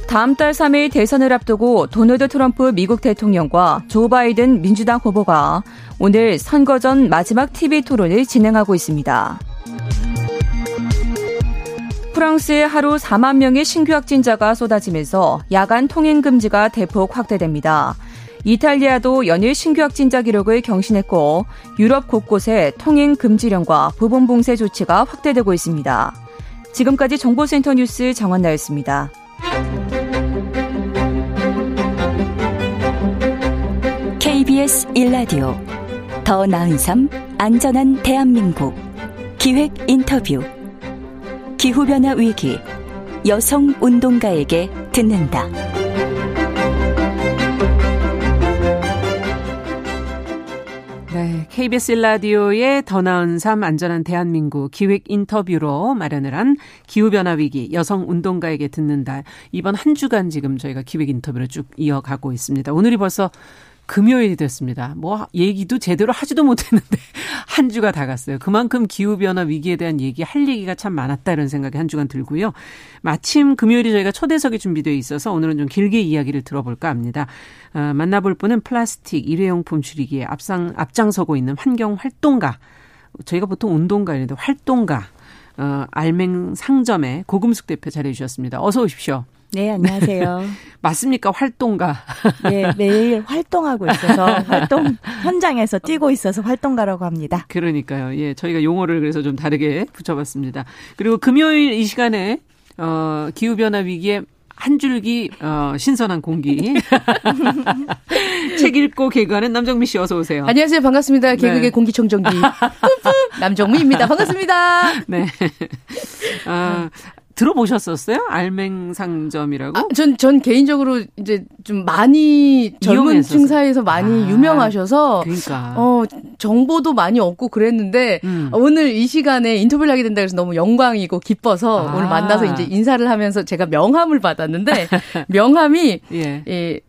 S1: 다음 달 3일 대선을 앞두고 도널드 트럼프 미국 대통령과 조 바이든 민주당 후보가 오늘 선거 전 마지막 TV 토론을 진행하고 있습니다. 프랑스에 하루 4만 명의 신규 확진자가 쏟아지면서 야간 통행 금지가 대폭 확대됩니다. 이탈리아도 연일 신규 확진자 기록을 경신했고 유럽 곳곳에 통행 금지령과 부분 봉쇄 조치가 확대되고 있습니다. 지금까지 정보센터 뉴스 정원나였습니다.
S5: KBS 1라디오 더 나은 삶 안전한 대한민국 기획 인터뷰 기후변화 위기 여성 운동가에게 듣는다.
S2: 네, KBS 라디오의 더 나은 삶 안전한 대한민국 기획 인터뷰로 마련을 한 기후변화 위기 여성 운동가에게 듣는다. 이번 한 주간 지금 저희가 기획 인터뷰를 쭉 이어가고 있습니다. 오늘이 벌써 금요일이 됐습니다. 뭐 얘기도 제대로 하지도 못했는데 한 주가 다 갔어요. 그만큼 기후 변화 위기에 대한 얘기 할 얘기가 참 많았다 이런 생각이 한 주간 들고요. 마침 금요일이 저희가 초대석이 준비되어 있어서 오늘은 좀 길게 이야기를 들어볼까 합니다. 어, 만나볼 분은 플라스틱 일회용품 줄이기에 앞상, 앞장서고 있는 환경 활동가. 저희가 보통 운동가 이런데 활동가. 어, 알맹 상점의 고금숙 대표 자리해 주셨습니다. 어서 오십시오.
S6: 네, 안녕하세요.
S2: 맞습니까? 활동가.
S6: 네, 매일 활동하고 있어서 활동 현장에서 뛰고 있어서 활동가라고 합니다.
S2: 그러니까요. 예, 저희가 용어를 그래서 좀 다르게 붙여봤습니다. 그리고 금요일 이 시간에 어, 기후 변화 위기에 한 줄기 어, 신선한 공기. 책 읽고 개그하는 남정미 씨 어서 오세요.
S7: 안녕하세요. 반갑습니다. 개그의 네. 공기청정기. 남정미입니다. 반갑습니다.
S2: 네. 아, 들어보셨었어요? 알맹상점이라고?
S7: 아, 전, 전 개인적으로 이제 좀 많이 젊은 층 사이에서 많이 아, 유명하셔서
S2: 그러니까.
S7: 어, 정보도 많이 얻고 그랬는데 음. 오늘 이 시간에 인터뷰를 하게 된다 그래서 너무 영광이고 기뻐서 아. 오늘 만나서 이제 인사를 하면서 제가 명함을 받았는데 명함이 예. 예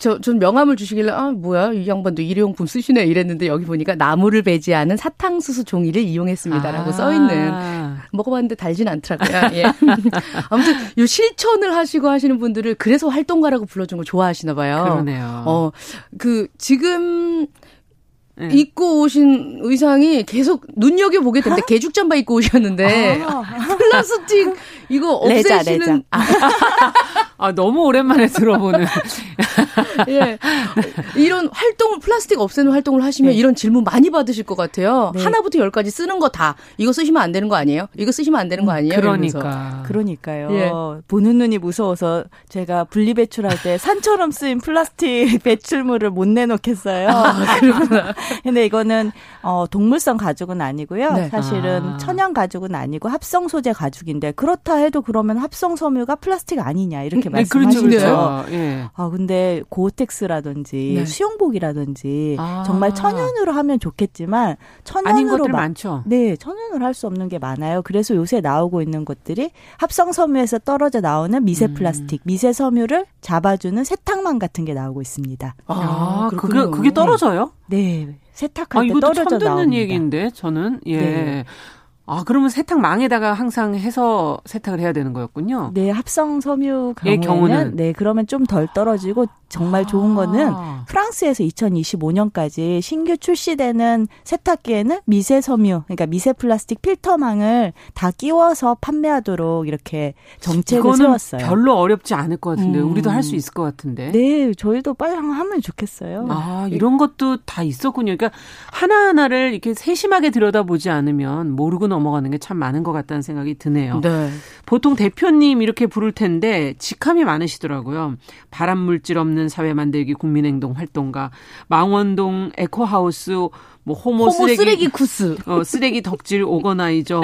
S7: 저, 전 명함을 주시길래, 아, 뭐야, 이 양반도 일회용품 쓰시네 이랬는데 여기 보니까 나무를 배지하는 사탕수수 종이를 이용했습니다라고 아. 써있는. 먹어봤는데 달진 않더라고요. 예. 아무튼 요 실천을 하시고 하시는 분들을 그래서 활동가라고 불러준 거 좋아하시나 봐요.
S2: 그러네요.
S7: 어, 그, 지금 네. 입고 오신 의상이 계속 눈여겨 보게 되는데 개죽 잠바 입고 오셨는데 아. 플라스틱 이거 없애시는
S6: 레자, 레자.
S2: 아, 너무 오랜만에 들어보는
S7: 예. 이런 활동을 플라스틱 없애는 활동을 하시면 네. 이런 질문 많이 받으실 것 같아요. 네. 하나부터 열까지 쓰는 거 다 이거 쓰시면 안 되는 거 아니에요? 이거 쓰시면 안 되는 거 아니에요?
S2: 그러니까. 이러면서.
S6: 그러니까요. 예. 보는 눈이 무서워서 제가 분리 배출할 때 산처럼 쓰인 플라스틱 배출물을 못 내놓겠어요. 아, 그렇구나. 근데 이거는 어, 동물성 가죽은 아니고요. 네. 사실은 아. 천연 가죽은 아니고 합성 소재 가죽인데 그렇다 해도 그러면 합성 섬유가 플라스틱 아니냐 이렇게 네, 말씀하시죠. 그렇죠, 그렇죠. 예. 아 근데 고텍스라든지 네. 수영복이라든지 아. 정말 천연으로 하면 좋겠지만 천연으로
S2: 마, 많죠.
S6: 네, 천연으로 할 수 없는 게 많아요. 그래서 요새 나오고 있는 것들이 합성 섬유에서 떨어져 나오는 미세 음. 플라스틱, 음. 미세 섬유를 잡아주는 세탁망 같은 게 나오고 있습니다.
S2: 아, 아 그게 그게 떨어져요?
S6: 네. 세탁할 아, 때 떨어져
S2: 듣는 얘기인데 저는 예. 네. 아, 그러면 세탁망에다가 항상 해서 세탁을 해야 되는 거였군요.
S6: 네, 합성 섬유 경우에는, 경우는 네, 그러면 좀 덜 떨어지고 정말 좋은 거는 아. 프랑스에서 2025년까지 신규 출시되는 세탁기에는 미세 섬유, 그러니까 미세 플라스틱 필터망을 다 끼워서 판매하도록 이렇게 정책을 세웠어요.
S2: 별로 어렵지 않을 것 같은데 음. 우리도 할 수 있을 것 같은데.
S6: 네, 저희도 빨리 하면 좋겠어요.
S2: 아, 이런 것도 다 있었군요. 그러니까 하나하나를 이렇게 세심하게 들여다보지 않으면 모르고 넘 어가는 게 참 많은 것 같다는 생각이 드네요. 네. 보통 대표님 이렇게 부를 텐데 직함이 많으시더라고요. 발암 물질 없는 사회 만들기 국민행동 활동가, 망원동 에코하우스 뭐 호모, 호모 쓰레기,
S7: 쓰레기 쿠스,
S2: 어 쓰레기 덕질 오거나이저.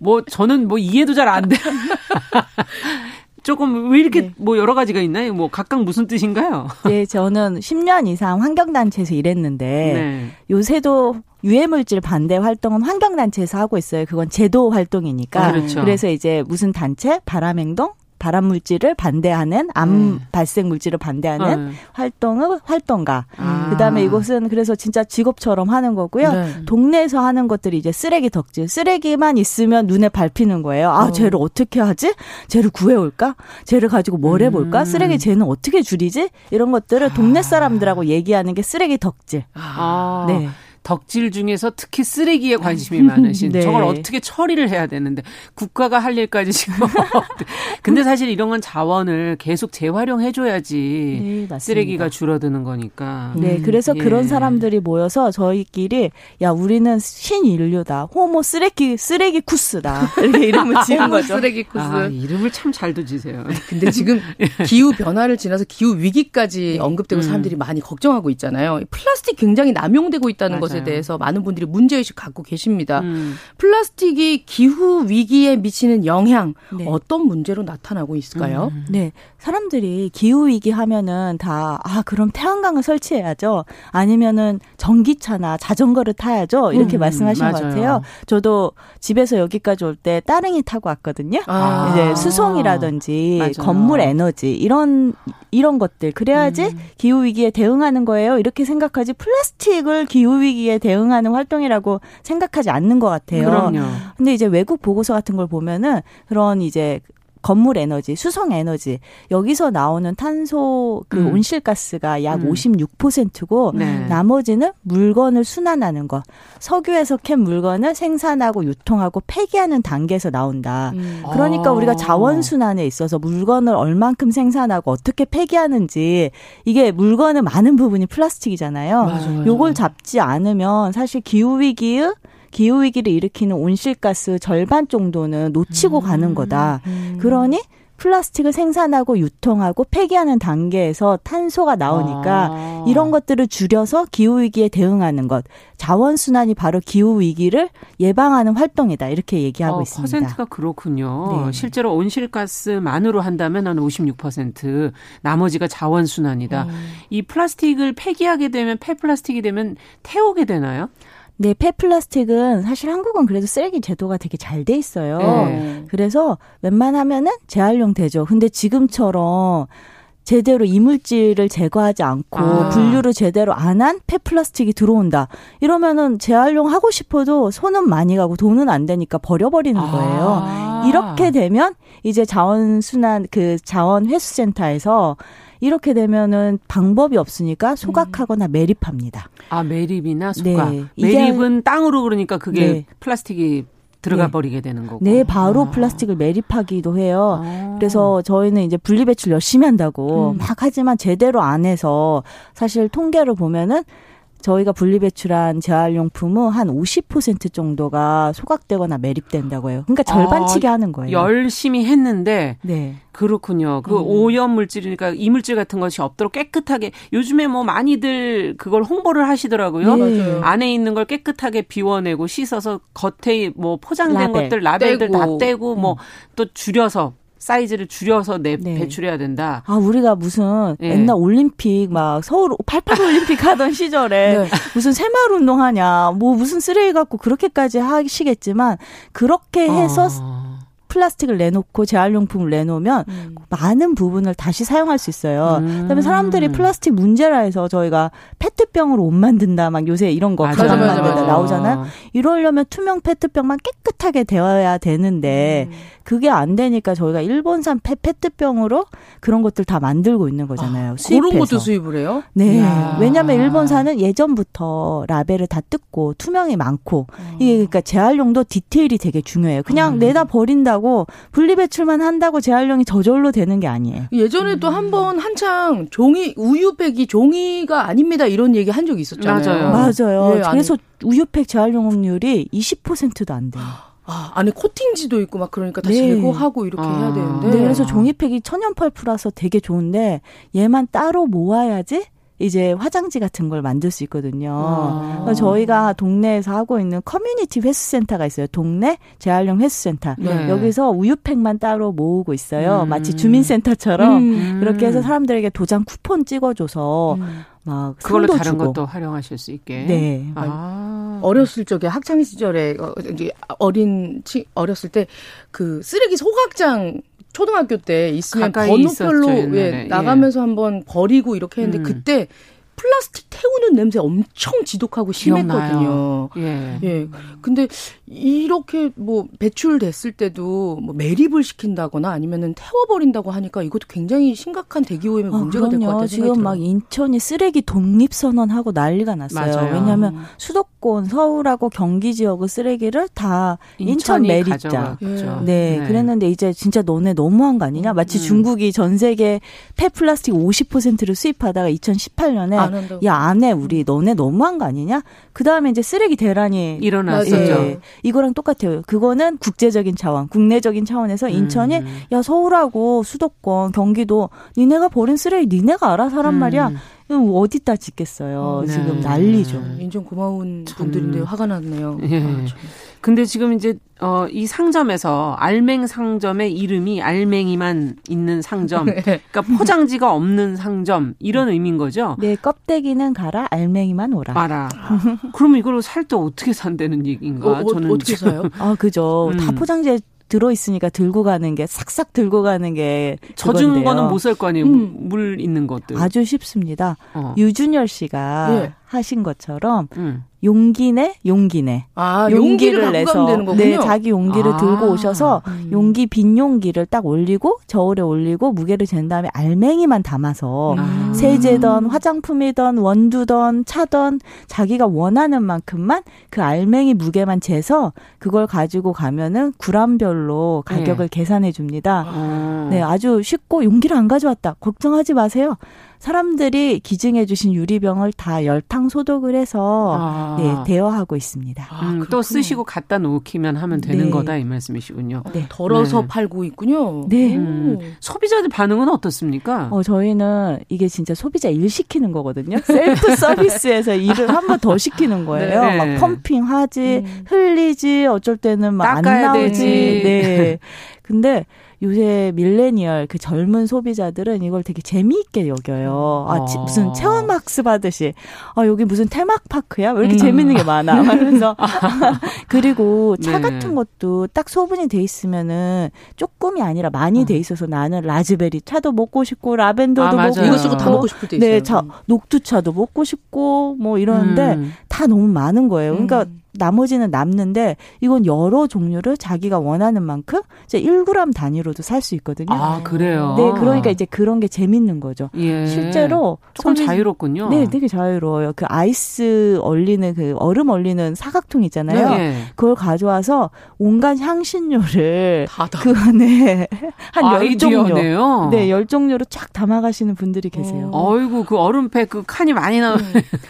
S2: 뭐 저는 뭐 이해도 잘 안 돼. 조금 왜 이렇게 네. 뭐 여러 가지가 있나요? 뭐 각각 무슨 뜻인가요?
S6: 네, 저는 10년 이상 환경단체에서 일했는데 네. 요새도 유해물질 반대 활동은 환경단체에서 하고 있어요. 그건 제도 활동이니까. 아, 그렇죠. 그래서 이제 무슨 단체, 바람행동, 발암 물질을 반대하는 암 음. 발생 물질을 반대하는 음. 활동을 활동가. 아. 그다음에 이것은 그래서 진짜 직업처럼 하는 거고요. 네. 동네에서 하는 것들이 이제 쓰레기 덕질. 쓰레기만 있으면 눈에 밟히는 거예요. 아, 어. 쟤를 어떻게 하지? 쟤를 구해 올까? 쟤를 가지고 뭘 해 볼까? 음. 쓰레기 쟤는 어떻게 줄이지? 이런 것들을 동네 아. 사람들하고 얘기하는 게 쓰레기 덕질.
S2: 아. 네. 덕질 중에서 특히 쓰레기에 관심이 많으신 네. 저걸 어떻게 처리를 해야 되는데 국가가 할 일까지 지금 근데 사실 이런 건 자원을 계속 재활용해 줘야지 네, 쓰레기가 줄어드는 거니까.
S6: 네, 음, 그래서 예. 그런 사람들이 모여서 저희끼리 야, 우리는 신인류다. 호모 쓰레기 쓰레기 쿠스다. 이렇게 이름을 지은 거죠.
S2: 쓰레기 쿠스. 아, 이름을 참잘 두지세요.
S7: 근데 지금 기후 변화를 지나서 기후 위기까지 네. 언급되고 음. 사람들이 많이 걱정하고 있잖아요. 플라스틱 굉장히 남용되고 있다는 것에 것에 대해서 많은 분들이 문제의식 갖고 계십니다. 음. 플라스틱이 기후 위기에 미치는 영향 네. 어떤 문제로 나타나고 있을까요?
S6: 음. 네. 사람들이 기후 위기 하면은 다 아, 그럼 태양광을 설치해야죠. 아니면은 전기차나 자전거를 타야죠. 이렇게 음, 말씀하신 것 같아요. 저도 집에서 여기까지 올 때 따릉이 타고 왔거든요. 아. 이제 수송이라든지 맞아요. 건물 에너지 이런 이런 것들 그래야지 음. 기후 위기에 대응하는 거예요. 이렇게 생각하지 플라스틱을 기후 위기 에 대응하는 활동이라고 생각하지 않는 것 같아요.
S2: 그럼요.
S6: 근데 이제 외국 보고서 같은 걸 보면은 그런 이제 건물 에너지, 수성 에너지 여기서 나오는 탄소 그 음. 온실가스가 약 음. 56%고 네. 나머지는 물건을 순환하는 것. 석유에서 캔 물건을 생산하고 유통하고 폐기하는 단계에서 나온다. 음. 그러니까 아. 우리가 자원 순환에 있어서 물건을 얼만큼 생산하고 어떻게 폐기하는지 이게 물건의 많은 부분이 플라스틱이잖아요. 맞아요. 요걸 잡지 않으면 사실 기후 위기의 기후 위기를 일으키는 온실가스 절반 정도는 놓치고 음. 가는 거다. 음. 그러니 플라스틱을 생산하고 유통하고 폐기하는 단계에서 탄소가 나오니까 아. 이런 것들을 줄여서 기후 위기에 대응하는 것, 자원 순환이 바로 기후 위기를 예방하는 활동이다 이렇게 얘기하고 어, 있습니다.
S2: 퍼센트가 그렇군요. 네. 실제로 온실가스만으로 한다면 한 56%, 나머지가 자원 순환이다. 음. 이 플라스틱을 폐기하게 되면 폐플라스틱이 되면 태우게 되나요?
S6: 네, 폐플라스틱은 사실 한국은 그래도 쓰레기 제도가 되게 잘 돼 있어요. 네. 그래서 웬만하면은 재활용 되죠. 근데 지금처럼 제대로 이물질을 제거하지 않고 아. 분류를 제대로 안 한 폐플라스틱이 들어온다. 이러면은 재활용하고 싶어도 손은 많이 가고 돈은 안 되니까 버려버리는 아. 거예요. 아. 이렇게 되면 이제 자원순환 그 자원회수센터에서 이렇게 되면은 방법이 없으니까 소각하거나 음. 매립합니다.
S2: 아 매립이나 소각. 네. 매립은 땅으로 그러니까 그게 네. 플라스틱이 들어가 네. 버리게 되는 거고.
S6: 네, 바로 아. 플라스틱을 매립하기도 해요. 아. 그래서 저희는 이제 분리배출 열심히 한다고 음. 막 하지만 제대로 안 해서 사실 통계를 보면은 저희가 분리배출한 재활용품은 한 50% 정도가 소각되거나 매립된다고 해요. 그러니까 절반치게 아, 하는 거예요.
S2: 열심히 했는데 네. 그렇군요. 그 음. 오염 물질이니까 이물질 같은 것이 없도록 깨끗하게 요즘에 뭐 많이들 그걸 홍보를 하시더라고요. 네. 안에 있는 걸 깨끗하게 비워내고 씻어서 겉에 뭐 포장된 라벨. 것들 라벨들 떼고. 다 떼고 뭐또 줄여서 사이즈를 줄여서 내 네. 배출해야 된다.
S6: 아 우리가 무슨 네. 옛날 올림픽 막 서울 88 올림픽 하던 시절에 네. 무슨 새마을 운동하냐 뭐 무슨 쓰레기 갖고 그렇게까지 하시겠지만 그렇게 해서 어. 플라스틱을 내놓고 재활용품을 내놓으면 음. 많은 부분을 다시 사용할 수 있어요. 음. 그다음에 사람들이 플라스틱 문제라 해서 저희가 페트병으로 옷 만든다 막 요새 이런 거 맞아, 가방 맞아, 맞아. 나오잖아요. 이러려면 투명 페트병만 깨끗하게 되어야 되는데 음. 그게 안 되니까 저희가 일본산 페, 페트병으로 그런 것들 다 만들고 있는 거잖아요. 아, 수입해서.
S7: 그런 것도 수입을 해요?
S6: 네. 이야. 왜냐하면 일본산은 예전부터 라벨을 다 뜯고 투명이 많고 어. 이게 그러니까 재활용도 디테일이 되게 중요해요. 그냥 음. 내다 버린다 고 분리배출만 한다고 재활용이 저절로 되는 게 아니에요.
S7: 예전에도 음. 한번 한창 종이 우유팩이 종이가 아닙니다 이런 얘기 한 적이 있었잖아요.
S6: 맞아요. 맞아요. 네, 그래서 우유팩 재활용률이 20%도 안 돼요.
S7: 아, 안에 코팅지도 있고 막 그러니까 다 네. 제거하고 이렇게 아. 해야 되는데.
S6: 네, 그래서 종이팩이 천연 펄프라서 되게 좋은데 얘만 따로 모아야지 이제 화장지 같은 걸 만들 수 있거든요. 아. 저희가 동네에서 하고 있는 커뮤니티 회수센터가 있어요. 동네 재활용 회수센터. 네. 여기서 우유팩만 따로 모으고 있어요. 음. 마치 주민센터처럼 음. 그렇게 해서 사람들에게 도장 쿠폰 찍어줘서 음. 막
S2: 그걸로 다른
S6: 주고.
S2: 것도 활용하실 수 있게.
S6: 네.
S7: 아. 어렸을 적에 학창 시절에 어, 어린 치 어렸을 때 그 쓰레기 소각장 초등학교 때 있으면 번호별로 예, 나가면서 예. 한번 버리고 이렇게 했는데 음. 그때 플라스틱 태우는 냄새 엄청 지독하고 심했거든요. 예. 예. 근데 이렇게 뭐 배출됐을 때도 뭐 매립을 시킨다거나 아니면은 태워버린다고 하니까 이것도 굉장히 심각한 대기 오염의 아, 문제가 될 것 같아요.
S6: 지금 막 인천이 쓰레기 독립 선언하고 난리가 났어요. 맞아요. 왜냐하면 수도권 서울하고 경기 지역의 쓰레기를 다 인천 매립자. 예. 네, 네, 그랬는데 이제 진짜 너네 너무한 거 아니냐? 마치 음. 중국이 전 세계 폐 플라스틱 50%를 수입하다가 2018년에 아, 야 안에 우리 너네 너무한 거 아니냐? 그 다음에 이제 쓰레기 대란이
S2: 일어났었죠. 예,
S6: 이거랑 똑같아요. 그거는 국제적인 차원, 국내적인 차원에서 인천이 음. 야 서울하고 수도권, 경기도 니네가 버린 쓰레기 니네가 알아서 하란 음. 말이야. 어디다 짓겠어요. 네. 지금 난리죠.
S7: 인천 고마운 분들인데 화가 났네요. 예. 아,
S2: 근데 지금 이제 어, 이 상점에서 알맹 상점의 이름이 알맹이만 있는 상점. 네. 그러니까 포장지가 없는 상점 이런 의미인 거죠.
S6: 네, 껍데기는 가라, 알맹이만 오라.
S2: 알아. 그러면 이걸 살 때 어떻게 산다는 얘기인가? 어,
S7: 어, 저는 어떻게 사요?
S6: 아, 그죠. 음. 다 포장지에 들어 있으니까 들고 가는 게 싹싹 들고 가는 게
S2: 젖은 거는 못 살 거 아니에요. 음. 물 있는 것들.
S6: 아주 쉽습니다. 어. 유준열 씨가 예. 하신 것처럼 음. 용기내 용기내
S7: 아, 용기를, 용기를 내서
S6: 네 자기 용기를 아. 들고 오셔서 음. 용기 빈 용기를 딱 올리고 저울에 올리고 무게를 잰 다음에 알맹이만 담아서 음. 세제던 화장품이던 원두던 차던 자기가 원하는 만큼만 그 알맹이 무게만 재서 그걸 가지고 가면은 구람별로 가격을 네. 계산해 줍니다. 아. 네 아주 쉽고 용기를 안 가져왔다 걱정하지 마세요. 사람들이 기증해 주신 유리병을 다 열탕 소독을 해서 아. 네, 대여하고 있습니다.
S2: 아, 음, 또 쓰시고 갖다 놓기만 하면 되는 네. 거다 이 말씀이시군요.
S7: 네. 덜어서 네. 팔고 있군요.
S6: 네.
S2: 음. 소비자들 반응은 어떻습니까?
S6: 어, 저희는 이게 진짜 소비자 일 시키는 거거든요. 셀프 서비스에서 일을 한 번 더 시키는 거예요. 네. 막 펌핑하지, 음. 흘리지, 어쩔 때는 막 안 나오지. 되지. 네. 근데 요새 밀레니얼 그 젊은 소비자들은 이걸 되게 재미있게 여겨요. 아, 지, 무슨 체험학습 하듯이 아 여기 무슨 테마파크야? 왜 이렇게 음. 재밌는 게 많아? 하면서 그리고 차 네. 같은 것도 딱 소분이 돼 있으면은 조금이 아니라 많이 어. 돼 있어서 나는 라즈베리 차도 먹고 싶고 라벤더도 아, 먹고
S7: 이것저것 다 먹고 싶을 때 있어요.
S6: 네, 차 녹두차도 먹고 싶고 뭐 이러는데 음. 다 너무 많은 거예요. 그러니까 음. 나머지는 남는데 이건 여러 종류를 자기가 원하는 만큼 이제 1g 단위로도 살 수 있거든요.
S2: 아, 그래요?
S6: 네, 그러니까 이제 그런 게 재밌는 거죠. 예. 실제로
S2: 조금 소비... 자유롭군요.
S6: 네, 되게 자유로워요. 그 아이스 얼리는 그 얼음 얼리는 사각통 있잖아요. 네. 그걸 가져와서 온갖 향신료를 그 안에 한 열 종류 네, 열 종류로 쫙 담아 가시는 분들이 계세요.
S2: 어. 어이구, 그 얼음팩 그 칸이 많이 나오네.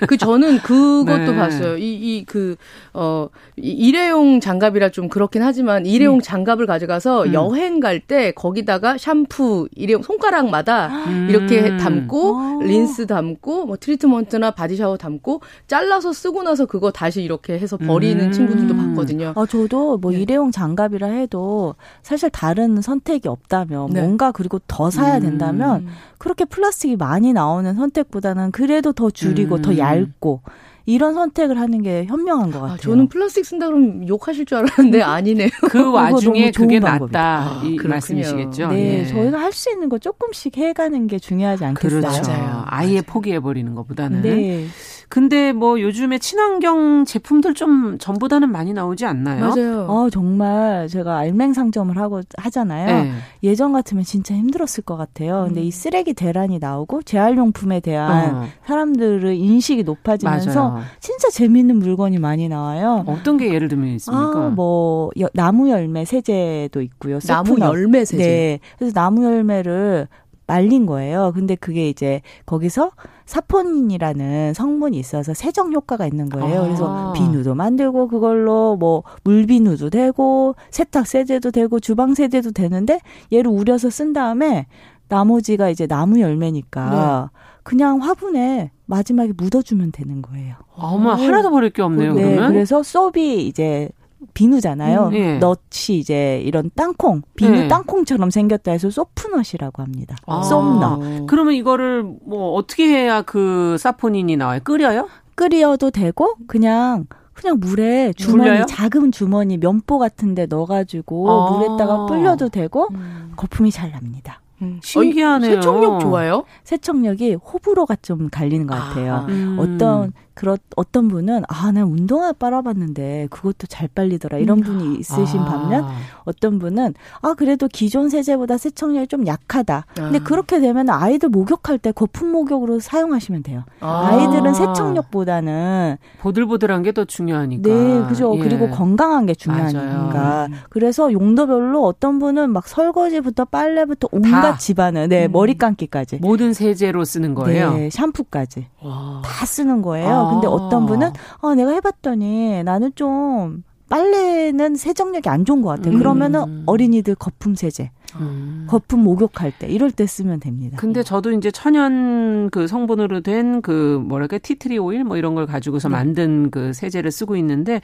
S7: 그 저는 그것도 네. 봤어요. 이 이그 어 일회용 장갑이라 좀 그렇긴 하지만 일회용 음. 장갑을 가져가서 음. 여행 갈 때 거기다가 샴푸 일회용 손가락마다 음. 이렇게 담고 오. 린스 담고 뭐 트리트먼트나 바디 샤워 담고 잘라서 쓰고 나서 그거 다시 이렇게 해서 버리는 음. 친구들도 봤거든요.
S6: 아 저도 뭐 네. 일회용 장갑이라 해도 사실 다른 선택이 없다면 네. 뭔가 그리고 더 사야 음. 된다면 그렇게 플라스틱이 많이 나오는 선택보다는 그래도 더 줄이고 음. 더 얇고 이런 선택을 하는 게 현명한 것 아, 같아요. 아,
S7: 저는 플라스틱 쓴다 그러면 욕하실 줄 알았는데 아니네요.
S2: 그 와중에 그게 낫다 아, 이 말씀이시겠죠.
S6: 네, 예. 저희가 할 수 있는 거 조금씩 해가는 게 중요하지 않겠어요?
S2: 그렇죠. 맞아요. 아예 포기해 버리는 것보다는. 네. 근데 뭐 요즘에 친환경 제품들 좀 전보다는 많이 나오지 않나요?
S6: 맞아요. 어, 정말 제가 알맹 상점을 하고 하잖아요. 네. 예전 같으면 진짜 힘들었을 것 같아요. 근데 음. 이 쓰레기 대란이 나오고 재활용품에 대한 어. 사람들의 인식이 높아지면서 맞아요. 진짜 재미있는 물건이 많이 나와요.
S2: 어떤 게 예를 들면 있습니까?
S6: 아, 뭐 여, 나무 열매 세제도 있고요.
S7: 나무 열매 세제.
S6: 네. 그래서 나무 열매를 말린 거예요. 근데 그게 이제 거기서 사포닌이라는 성분이 있어서 세정 효과가 있는 거예요. 아. 그래서 비누도 만들고 그걸로 뭐 물비누도 되고 세탁 세제도 되고 주방 세제도 되는데 얘를 우려서 쓴 다음에 나머지가 이제 나무 열매니까 네. 그냥 화분에 마지막에 묻어주면 되는 거예요.
S2: 어머 하나도 버릴 게 없네요.
S6: 네,
S2: 그러면
S6: 그래서 쏙이 이제 비누잖아요. 음, 예. 넛이 이제 이런 땅콩, 비누 예. 땅콩처럼 생겼다 해서 소프넛이라고 합니다. 아. 쏨넛.
S2: 그러면 이거를 뭐 어떻게 해야 그 사포닌이 나와요? 끓여요?
S6: 끓여도 되고 그냥 그냥 물에 주머니 물려요? 작은 주머니 면보 같은데 넣어가지고 아. 물에다가 불려도 되고 음. 거품이 잘 납니다.
S2: 음. 신기하네요.
S7: 세척력 좋아요?
S6: 세척력이 호불호가 좀 갈리는 것 같아요. 아, 음. 어떤 그렇 어떤 분은 아, 나 운동화 빨아봤는데 그것도 잘 빨리더라 이런 분이 음. 있으신 아. 반면 어떤 분은 아 그래도 기존 세제보다 세척력이 좀 약하다. 근데 아. 그렇게 되면 아이들 목욕할 때 거품 목욕으로 사용하시면 돼요. 아. 이들은 세척력보다는
S2: 보들보들한 게 더 중요하니까.
S6: 네, 그죠. 예. 그리고 건강한 게 중요하니까. 그래서 용도별로 어떤 분은 막 설거지부터 빨래부터 온갖 다. 집안을 네 음. 머리 감기까지
S2: 모든 세제로 쓰는 거예요.
S6: 네, 샴푸까지 와. 다 쓰는 거예요. 근데 어떤 분은 어 내가 해봤더니 나는 좀 빨래는 세정력이 안 좋은 것 같아요. 음. 그러면은 어린이들 거품 세제. 음. 거품 목욕할 때 이럴 때 쓰면 됩니다.
S2: 근데 저도 이제 천연 그 성분으로 된 그 뭐랄까 티트리 오일 뭐 이런 걸 가지고서 네. 만든 그 세제를 쓰고 있는데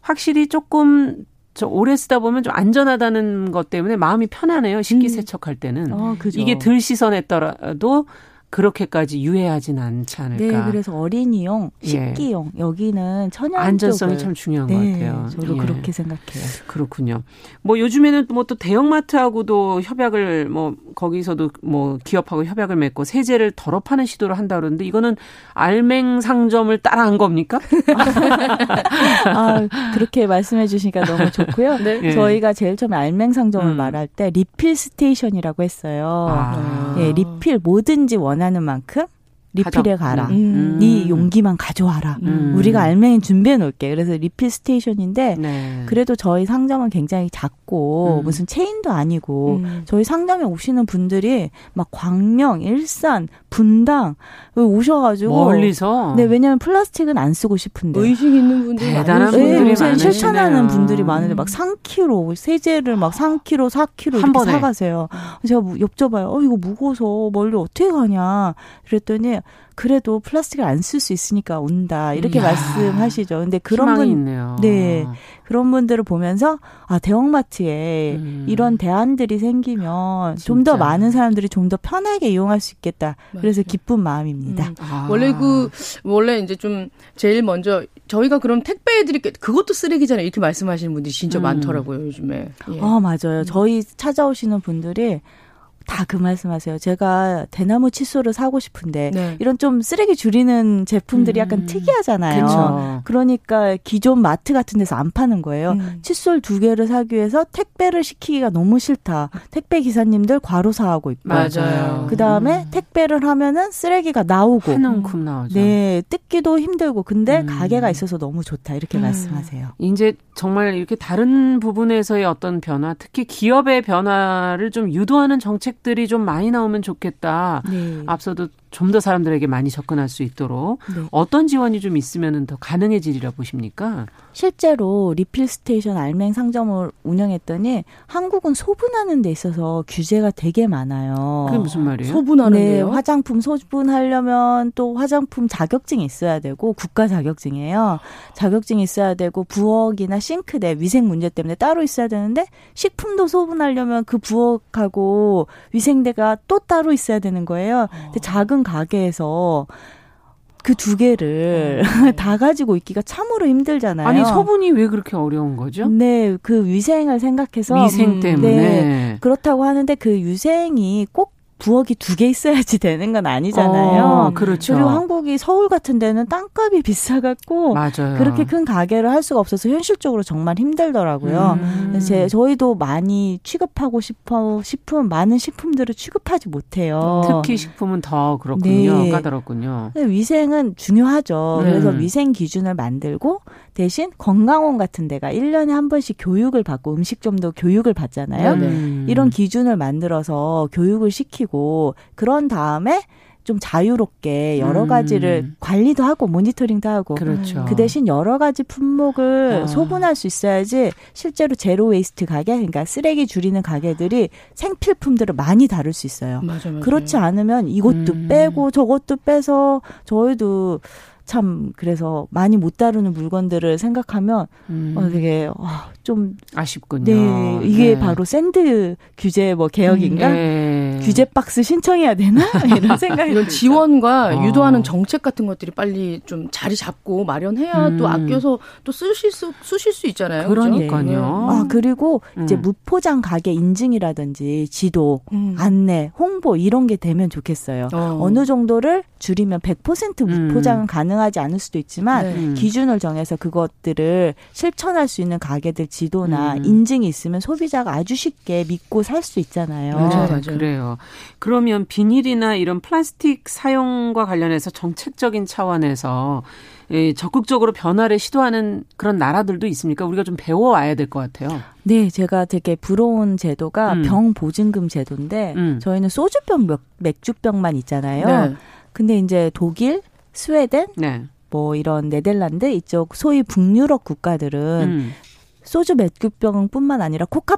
S2: 확실히 조금 저 오래 쓰다 보면 좀 안전하다는 것 때문에 마음이 편하네요. 식기 음. 세척할 때는 어, 이게 덜 씻어냈더라도 그렇게까지 유해하진 않지 않을까.
S6: 네, 그래서 어린이용, 예. 식기용 예. 여기는 천연
S2: 안전성이 참 중요한
S6: 네,
S2: 것 같아요.
S6: 저도 예. 그렇게 생각해요.
S2: 그렇군요. 뭐 요즘에는 뭐 또 대형마트하고도 협약을 뭐 거기서도 뭐 기업하고 협약을 맺고 세제를 덜어 파는 시도를 한다 그러는데 이거는 알맹 상점을 따라한 겁니까?
S6: 아, 그렇게 말씀해 주시니까 너무 좋고요. 네. 예. 저희가 제일 처음에 알맹 상점을 음. 말할 때 refill station이라고 했어요. 아. 예, 리필 뭐든지 원하는 원하는 만큼 리필에 가라. 음. 네 용기만 가져와라. 음. 우리가 알맹이 준비해 놓을게. 그래서 리필 스테이션인데 네. 그래도 저희 상점은 굉장히 작고 음. 무슨 체인도 아니고 음. 저희 상점에 오시는 분들이 막 광명, 일산, 분당 오셔가지고
S2: 멀리서
S6: 네 왜냐하면 플라스틱은 안 쓰고 싶은데
S7: 의식 있는 분들이
S2: 대단한 분들이 네,
S6: 실천하는 분들이 많은데 막 3kg 세제를 막 3kg, 4kg 이렇게. 사가세요. 제가 여쭤봐요. 어 이거 무거워서 멀리 어떻게 가냐. 그랬더니 그래도 플라스틱을 안 쓸 수 있으니까 온다 이렇게 이야, 말씀하시죠. 근데 그런 분,
S2: 있네요.
S6: 네 그런 분들을 보면서 아 대형마트에 음. 이런 대안들이 생기면 좀 더 많은 사람들이 좀 더 편하게 이용할 수 있겠다. 맞아요. 그래서 기쁜 마음입니다. 음.
S7: 아. 원래 그 원래 이제 좀 제일 먼저 저희가 그럼 택배해 드릴게 그것도 쓰레기잖아요. 이렇게 말씀하시는 분들이 진짜 음. 많더라고요 요즘에.
S6: 예. 아 맞아요. 저희 찾아오시는 분들이 다 그 말씀하세요. 제가 대나무 칫솔을 사고 싶은데 네. 이런 좀 쓰레기 줄이는 제품들이 음. 약간 특이하잖아요. 그쵸. 그러니까 기존 마트 같은 데서 안 파는 거예요. 음. 칫솔 두 개를 사기 위해서 택배를 시키기가 너무 싫다. 택배 기사님들 과로 사하고 있고.
S2: 맞아요.
S6: 그 다음에 음. 택배를 하면은 쓰레기가 나오고.
S2: 한 움큼 나오죠.
S6: 네, 뜯기도 힘들고. 근데 음. 가게가 있어서 너무 좋다. 이렇게 음. 말씀하세요.
S2: 이제 정말 이렇게 다른 부분에서의 어떤 변화, 특히 기업의 변화를 좀 유도하는 정책 들이 좀 많이 나오면 좋겠다. 네. 앞서도 좀 더 사람들에게 많이 접근할 수 있도록 네. 어떤 지원이 좀 있으면 더 가능해지리라 보십니까?
S6: 실제로 refill station 알맹 상점을 운영했더니 한국은 소분하는 데 있어서 규제가 되게 많아요.
S2: 그게 무슨 말이에요?
S7: 소분하는데요?
S6: 네, 화장품 소분하려면 또 화장품 자격증이 있어야 되고 국가 자격증이에요. 자격증이 있어야 되고 부엌이나 싱크대 위생 문제 때문에 따로 있어야 되는데 식품도 소분하려면 그 부엌하고 위생대가 또 따로 있어야 되는 거예요. 근데 작은 가게에서 그두 개를 어. 다 가지고 있기가 참으로 힘들잖아요.
S2: 아니 소분이 왜 그렇게 어려운 거죠?
S6: 네, 그 위생을 생각해서
S2: 위생 때문에
S6: 네, 그렇다고 하는데 그 위생이 꼭 부엌이 두 개 있어야지 되는 건 아니잖아요.
S2: 어, 그렇죠.
S6: 그리고 한국이 서울 같은 데는 땅값이 비싸갖고
S2: 맞아요.
S6: 그렇게 큰 가게를 할 수가 없어서 현실적으로 정말 힘들더라고요. 음. 제 저희도 많이 취급하고 싶어 식품 많은 식품들을 취급하지 못해요.
S2: 특히 식품은 더 그렇군요. 네. 까다롭군요.
S6: 위생은 중요하죠. 네. 그래서 위생 기준을 만들고 대신 건강원 같은 데가 1년에 한 번씩 교육을 받고 음식점도 교육을 받잖아요. 네. 이런 기준을 만들어서 교육을 시키고 그런 다음에 좀 자유롭게 여러 음. 가지를 음. 관리도 하고 모니터링도 하고
S2: 그렇죠.
S6: 그 대신 여러 가지 품목을 아. 소분할 수 있어야지 실제로 zero waste 가게 그러니까 쓰레기 줄이는 가게들이 생필품들을 많이 다룰 수 있어요.
S7: 맞아, 맞아.
S6: 그렇지 않으면 이것도 음. 빼고 저것도 빼서 저희도 참 그래서 많이 못 다루는 물건들을 생각하면 음. 어, 되게 어, 좀
S2: 아쉽군요.
S6: 네, 이게 네. 바로 샌드 규제 뭐 개혁인가? 음, 네. 규제 박스 신청해야 되나? 이런 생각이
S7: 이런 지원과 어. 유도하는 정책 같은 것들이 빨리 좀 자리 잡고 마련해야 음. 또 아껴서 또 쓰실 수 쓰실 수 있잖아요.
S2: 그러니까요. 네.
S6: 아 그리고 이제 음. 무포장 가게 인증이라든지 지도, 음. 안내, 홍보 이런 게 되면 좋겠어요. 어. 어느 정도를 줄이면 100% 무포장은 음. 가능하지 않을 수도 있지만 네. 기준을 정해서 그것들을 실천할 수 있는 가게들 지도나 음. 인증이 있으면 소비자가 아주 쉽게 믿고 살 수 있잖아요.
S2: 맞아요, 맞아요. 그래요. 그러면 비닐이나 이런 플라스틱 사용과 관련해서 정책적인 차원에서 예, 적극적으로 변화를 시도하는 그런 나라들도 있습니까? 우리가 좀 배워와야 될 것 같아요.
S6: 네, 제가 되게 부러운 제도가 음. 병 보증금 제도인데 음. 저희는 소주병, 맥주병만 있잖아요. 네. 근데 이제 독일, 스웨덴, 네. 뭐 이런 네덜란드 이쪽 소위 북유럽 국가들은 음. 소주 맥주병뿐만 아니라 코카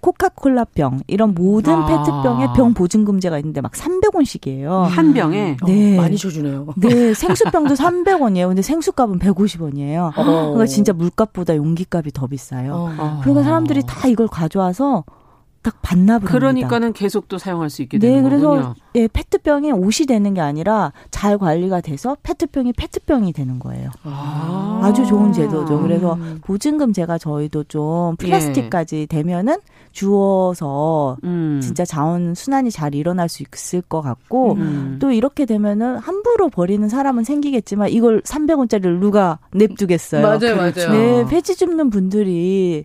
S6: 코카콜라병 이런 모든 아. 페트병에 병 보증 금제가 있는데 막 300원씩이에요.
S2: 한 병에
S7: 네. 어, 많이 줘 주네요.
S6: 네, 생수병도 300원이에요. 근데 생수값은 150원이에요. 어. 그러니까 진짜 물값보다 용기값이 더 비싸요. 어. 그러니까 사람들이 다 이걸 가져와서 딱 반납을
S2: 그러니까는
S6: 합니다.
S2: 계속 또 사용할 수 있게 되는
S6: 네,
S2: 거군요.
S6: 그래서 예, 페트병이 옷이 되는 게 아니라 잘 관리가 돼서 페트병이 페트병이 되는 거예요. 아. 주 좋은 제도죠. 그래서 음. 보증금 제가 저희도 좀 플라스틱까지 예. 되면은 주어서 음. 진짜 자원 순환이 잘 일어날 수 있을 것 같고 음. 또 이렇게 되면은 함부로 버리는 사람은 생기겠지만 이걸 300원짜리를 누가 냅두겠어요.
S7: 맞아요, 맞아요.
S6: 네, 폐지 줍는 분들이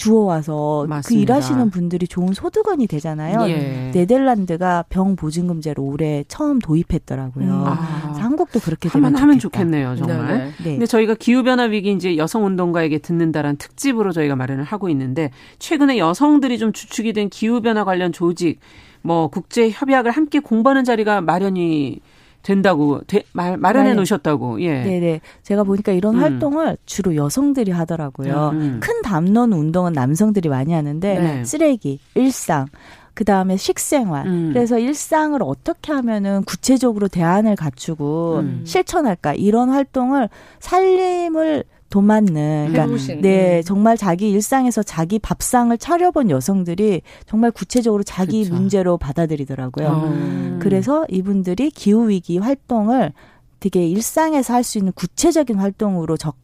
S6: 주워와서 그 맞습니다. 그 일하시는 분들이 좋은 소득원이 되잖아요. 예. 네덜란드가 병 보증금제를 올해 처음 도입했더라고요. 음. 아. 한국도 그렇게 되면
S2: 하면, 좋겠네요, 정말. 네, 네. 네. 근데 저희가 기후 변화 위기 이제 여성 운동가에게 듣는다라는 특집으로 저희가 마련을 하고 있는데 최근에 여성들이 좀 주축이 된 기후 변화 관련 조직 뭐 국제 협약을 함께 공부하는 자리가 마련이 된다고 되, 말, 마련해 네. 놓으셨다고. 예.
S6: 네네. 제가 보니까 이런 음. 활동을 주로 여성들이 하더라고요. 음. 큰 담론 운동은 남성들이 많이 하는데 네. 쓰레기, 일상, 그 다음에 식생활. 음. 그래서 일상을 어떻게 하면은 구체적으로 대안을 갖추고 음. 실천할까 이런 활동을 살림을 도맡는 그러니까 해보신. 네 정말 자기 일상에서 자기 밥상을 차려본 여성들이 정말 구체적으로 자기 그렇죠. 문제로 받아들이더라고요. 음. 그래서 이분들이 기후 위기 활동을 되게 일상에서 할 수 있는 구체적인 활동으로 적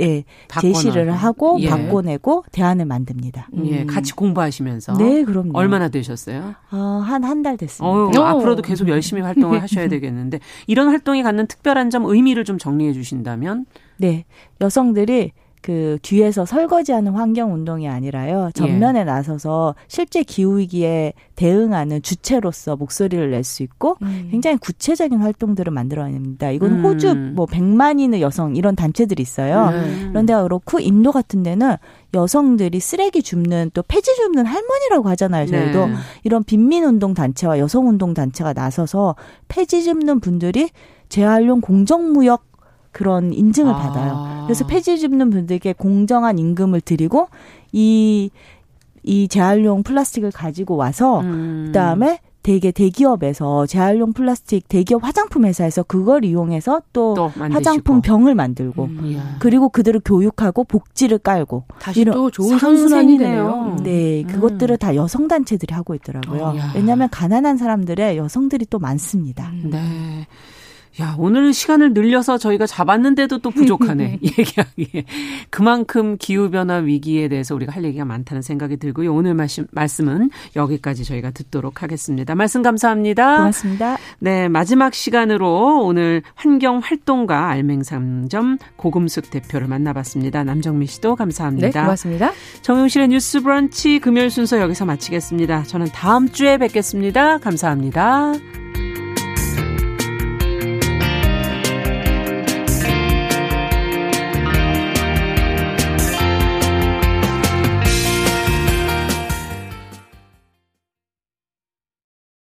S6: 예, 제시를 하고 예. 바꿔내고 대안을 만듭니다.
S2: 예, 같이 공부하시면서.
S6: 네, 그럼요.
S2: 얼마나 되셨어요?
S6: 어, 한한 달 됐습니다.
S2: 어, 앞으로도 계속 열심히 활동을 하셔야 되겠는데 이런 활동이 갖는 특별한 점 의미를 좀 정리해 주신다면?
S6: 네, 여성들이 그 뒤에서 설거지하는 환경 운동이 아니라요. 전면에 예. 나서서 실제 기후 위기에 대응하는 주체로서 목소리를 낼 수 있고 음. 굉장히 구체적인 활동들을 만들어냅니다. 이건 음. 호주 뭐 100만인의 여성 이런 단체들이 있어요. 음. 그런데 그렇고 인도 같은 데는 여성들이 쓰레기 줍는 또 폐지 줍는 할머니라고 하잖아요. 저희도 네. 이런 빈민 운동 단체와 여성 운동 단체가 나서서 폐지 줍는 분들이 재활용 공정무역 그런 인증을 아. 받아요. 그래서 폐지 줍는 분들께 공정한 임금을 드리고 이, 이 재활용 플라스틱을 가지고 와서 음. 그다음에 대개 대기업에서 재활용 플라스틱 대기업 화장품 회사에서 그걸 이용해서 또, 또 화장품 병을 만들고 음, 그리고 그들을 교육하고 복지를 깔고
S7: 다시 이런 또 좋은 선순환이 되네요.
S6: 네, 음. 그것들을 다 여성 단체들이 하고 있더라고요. 어, 왜냐하면 가난한 사람들의 여성들이 또 많습니다.
S2: 네. 야, 오늘 시간을 늘려서 저희가 잡았는데도 또 부족하네. 얘기하기에. 그만큼 기후변화 위기에 대해서 우리가 할 얘기가 많다는 생각이 들고요. 오늘 말씀, 말씀은 여기까지 저희가 듣도록 하겠습니다. 말씀 감사합니다.
S6: 고맙습니다.
S2: 네, 마지막 시간으로 오늘 환경활동가 알맹상점 고금숙 대표를 만나봤습니다. 남정미 씨도 감사합니다.
S7: 네, 고맙습니다.
S2: 정용실의 뉴스 브런치 금요일 순서 여기서 마치겠습니다. 저는 다음 주에 뵙겠습니다. 감사합니다.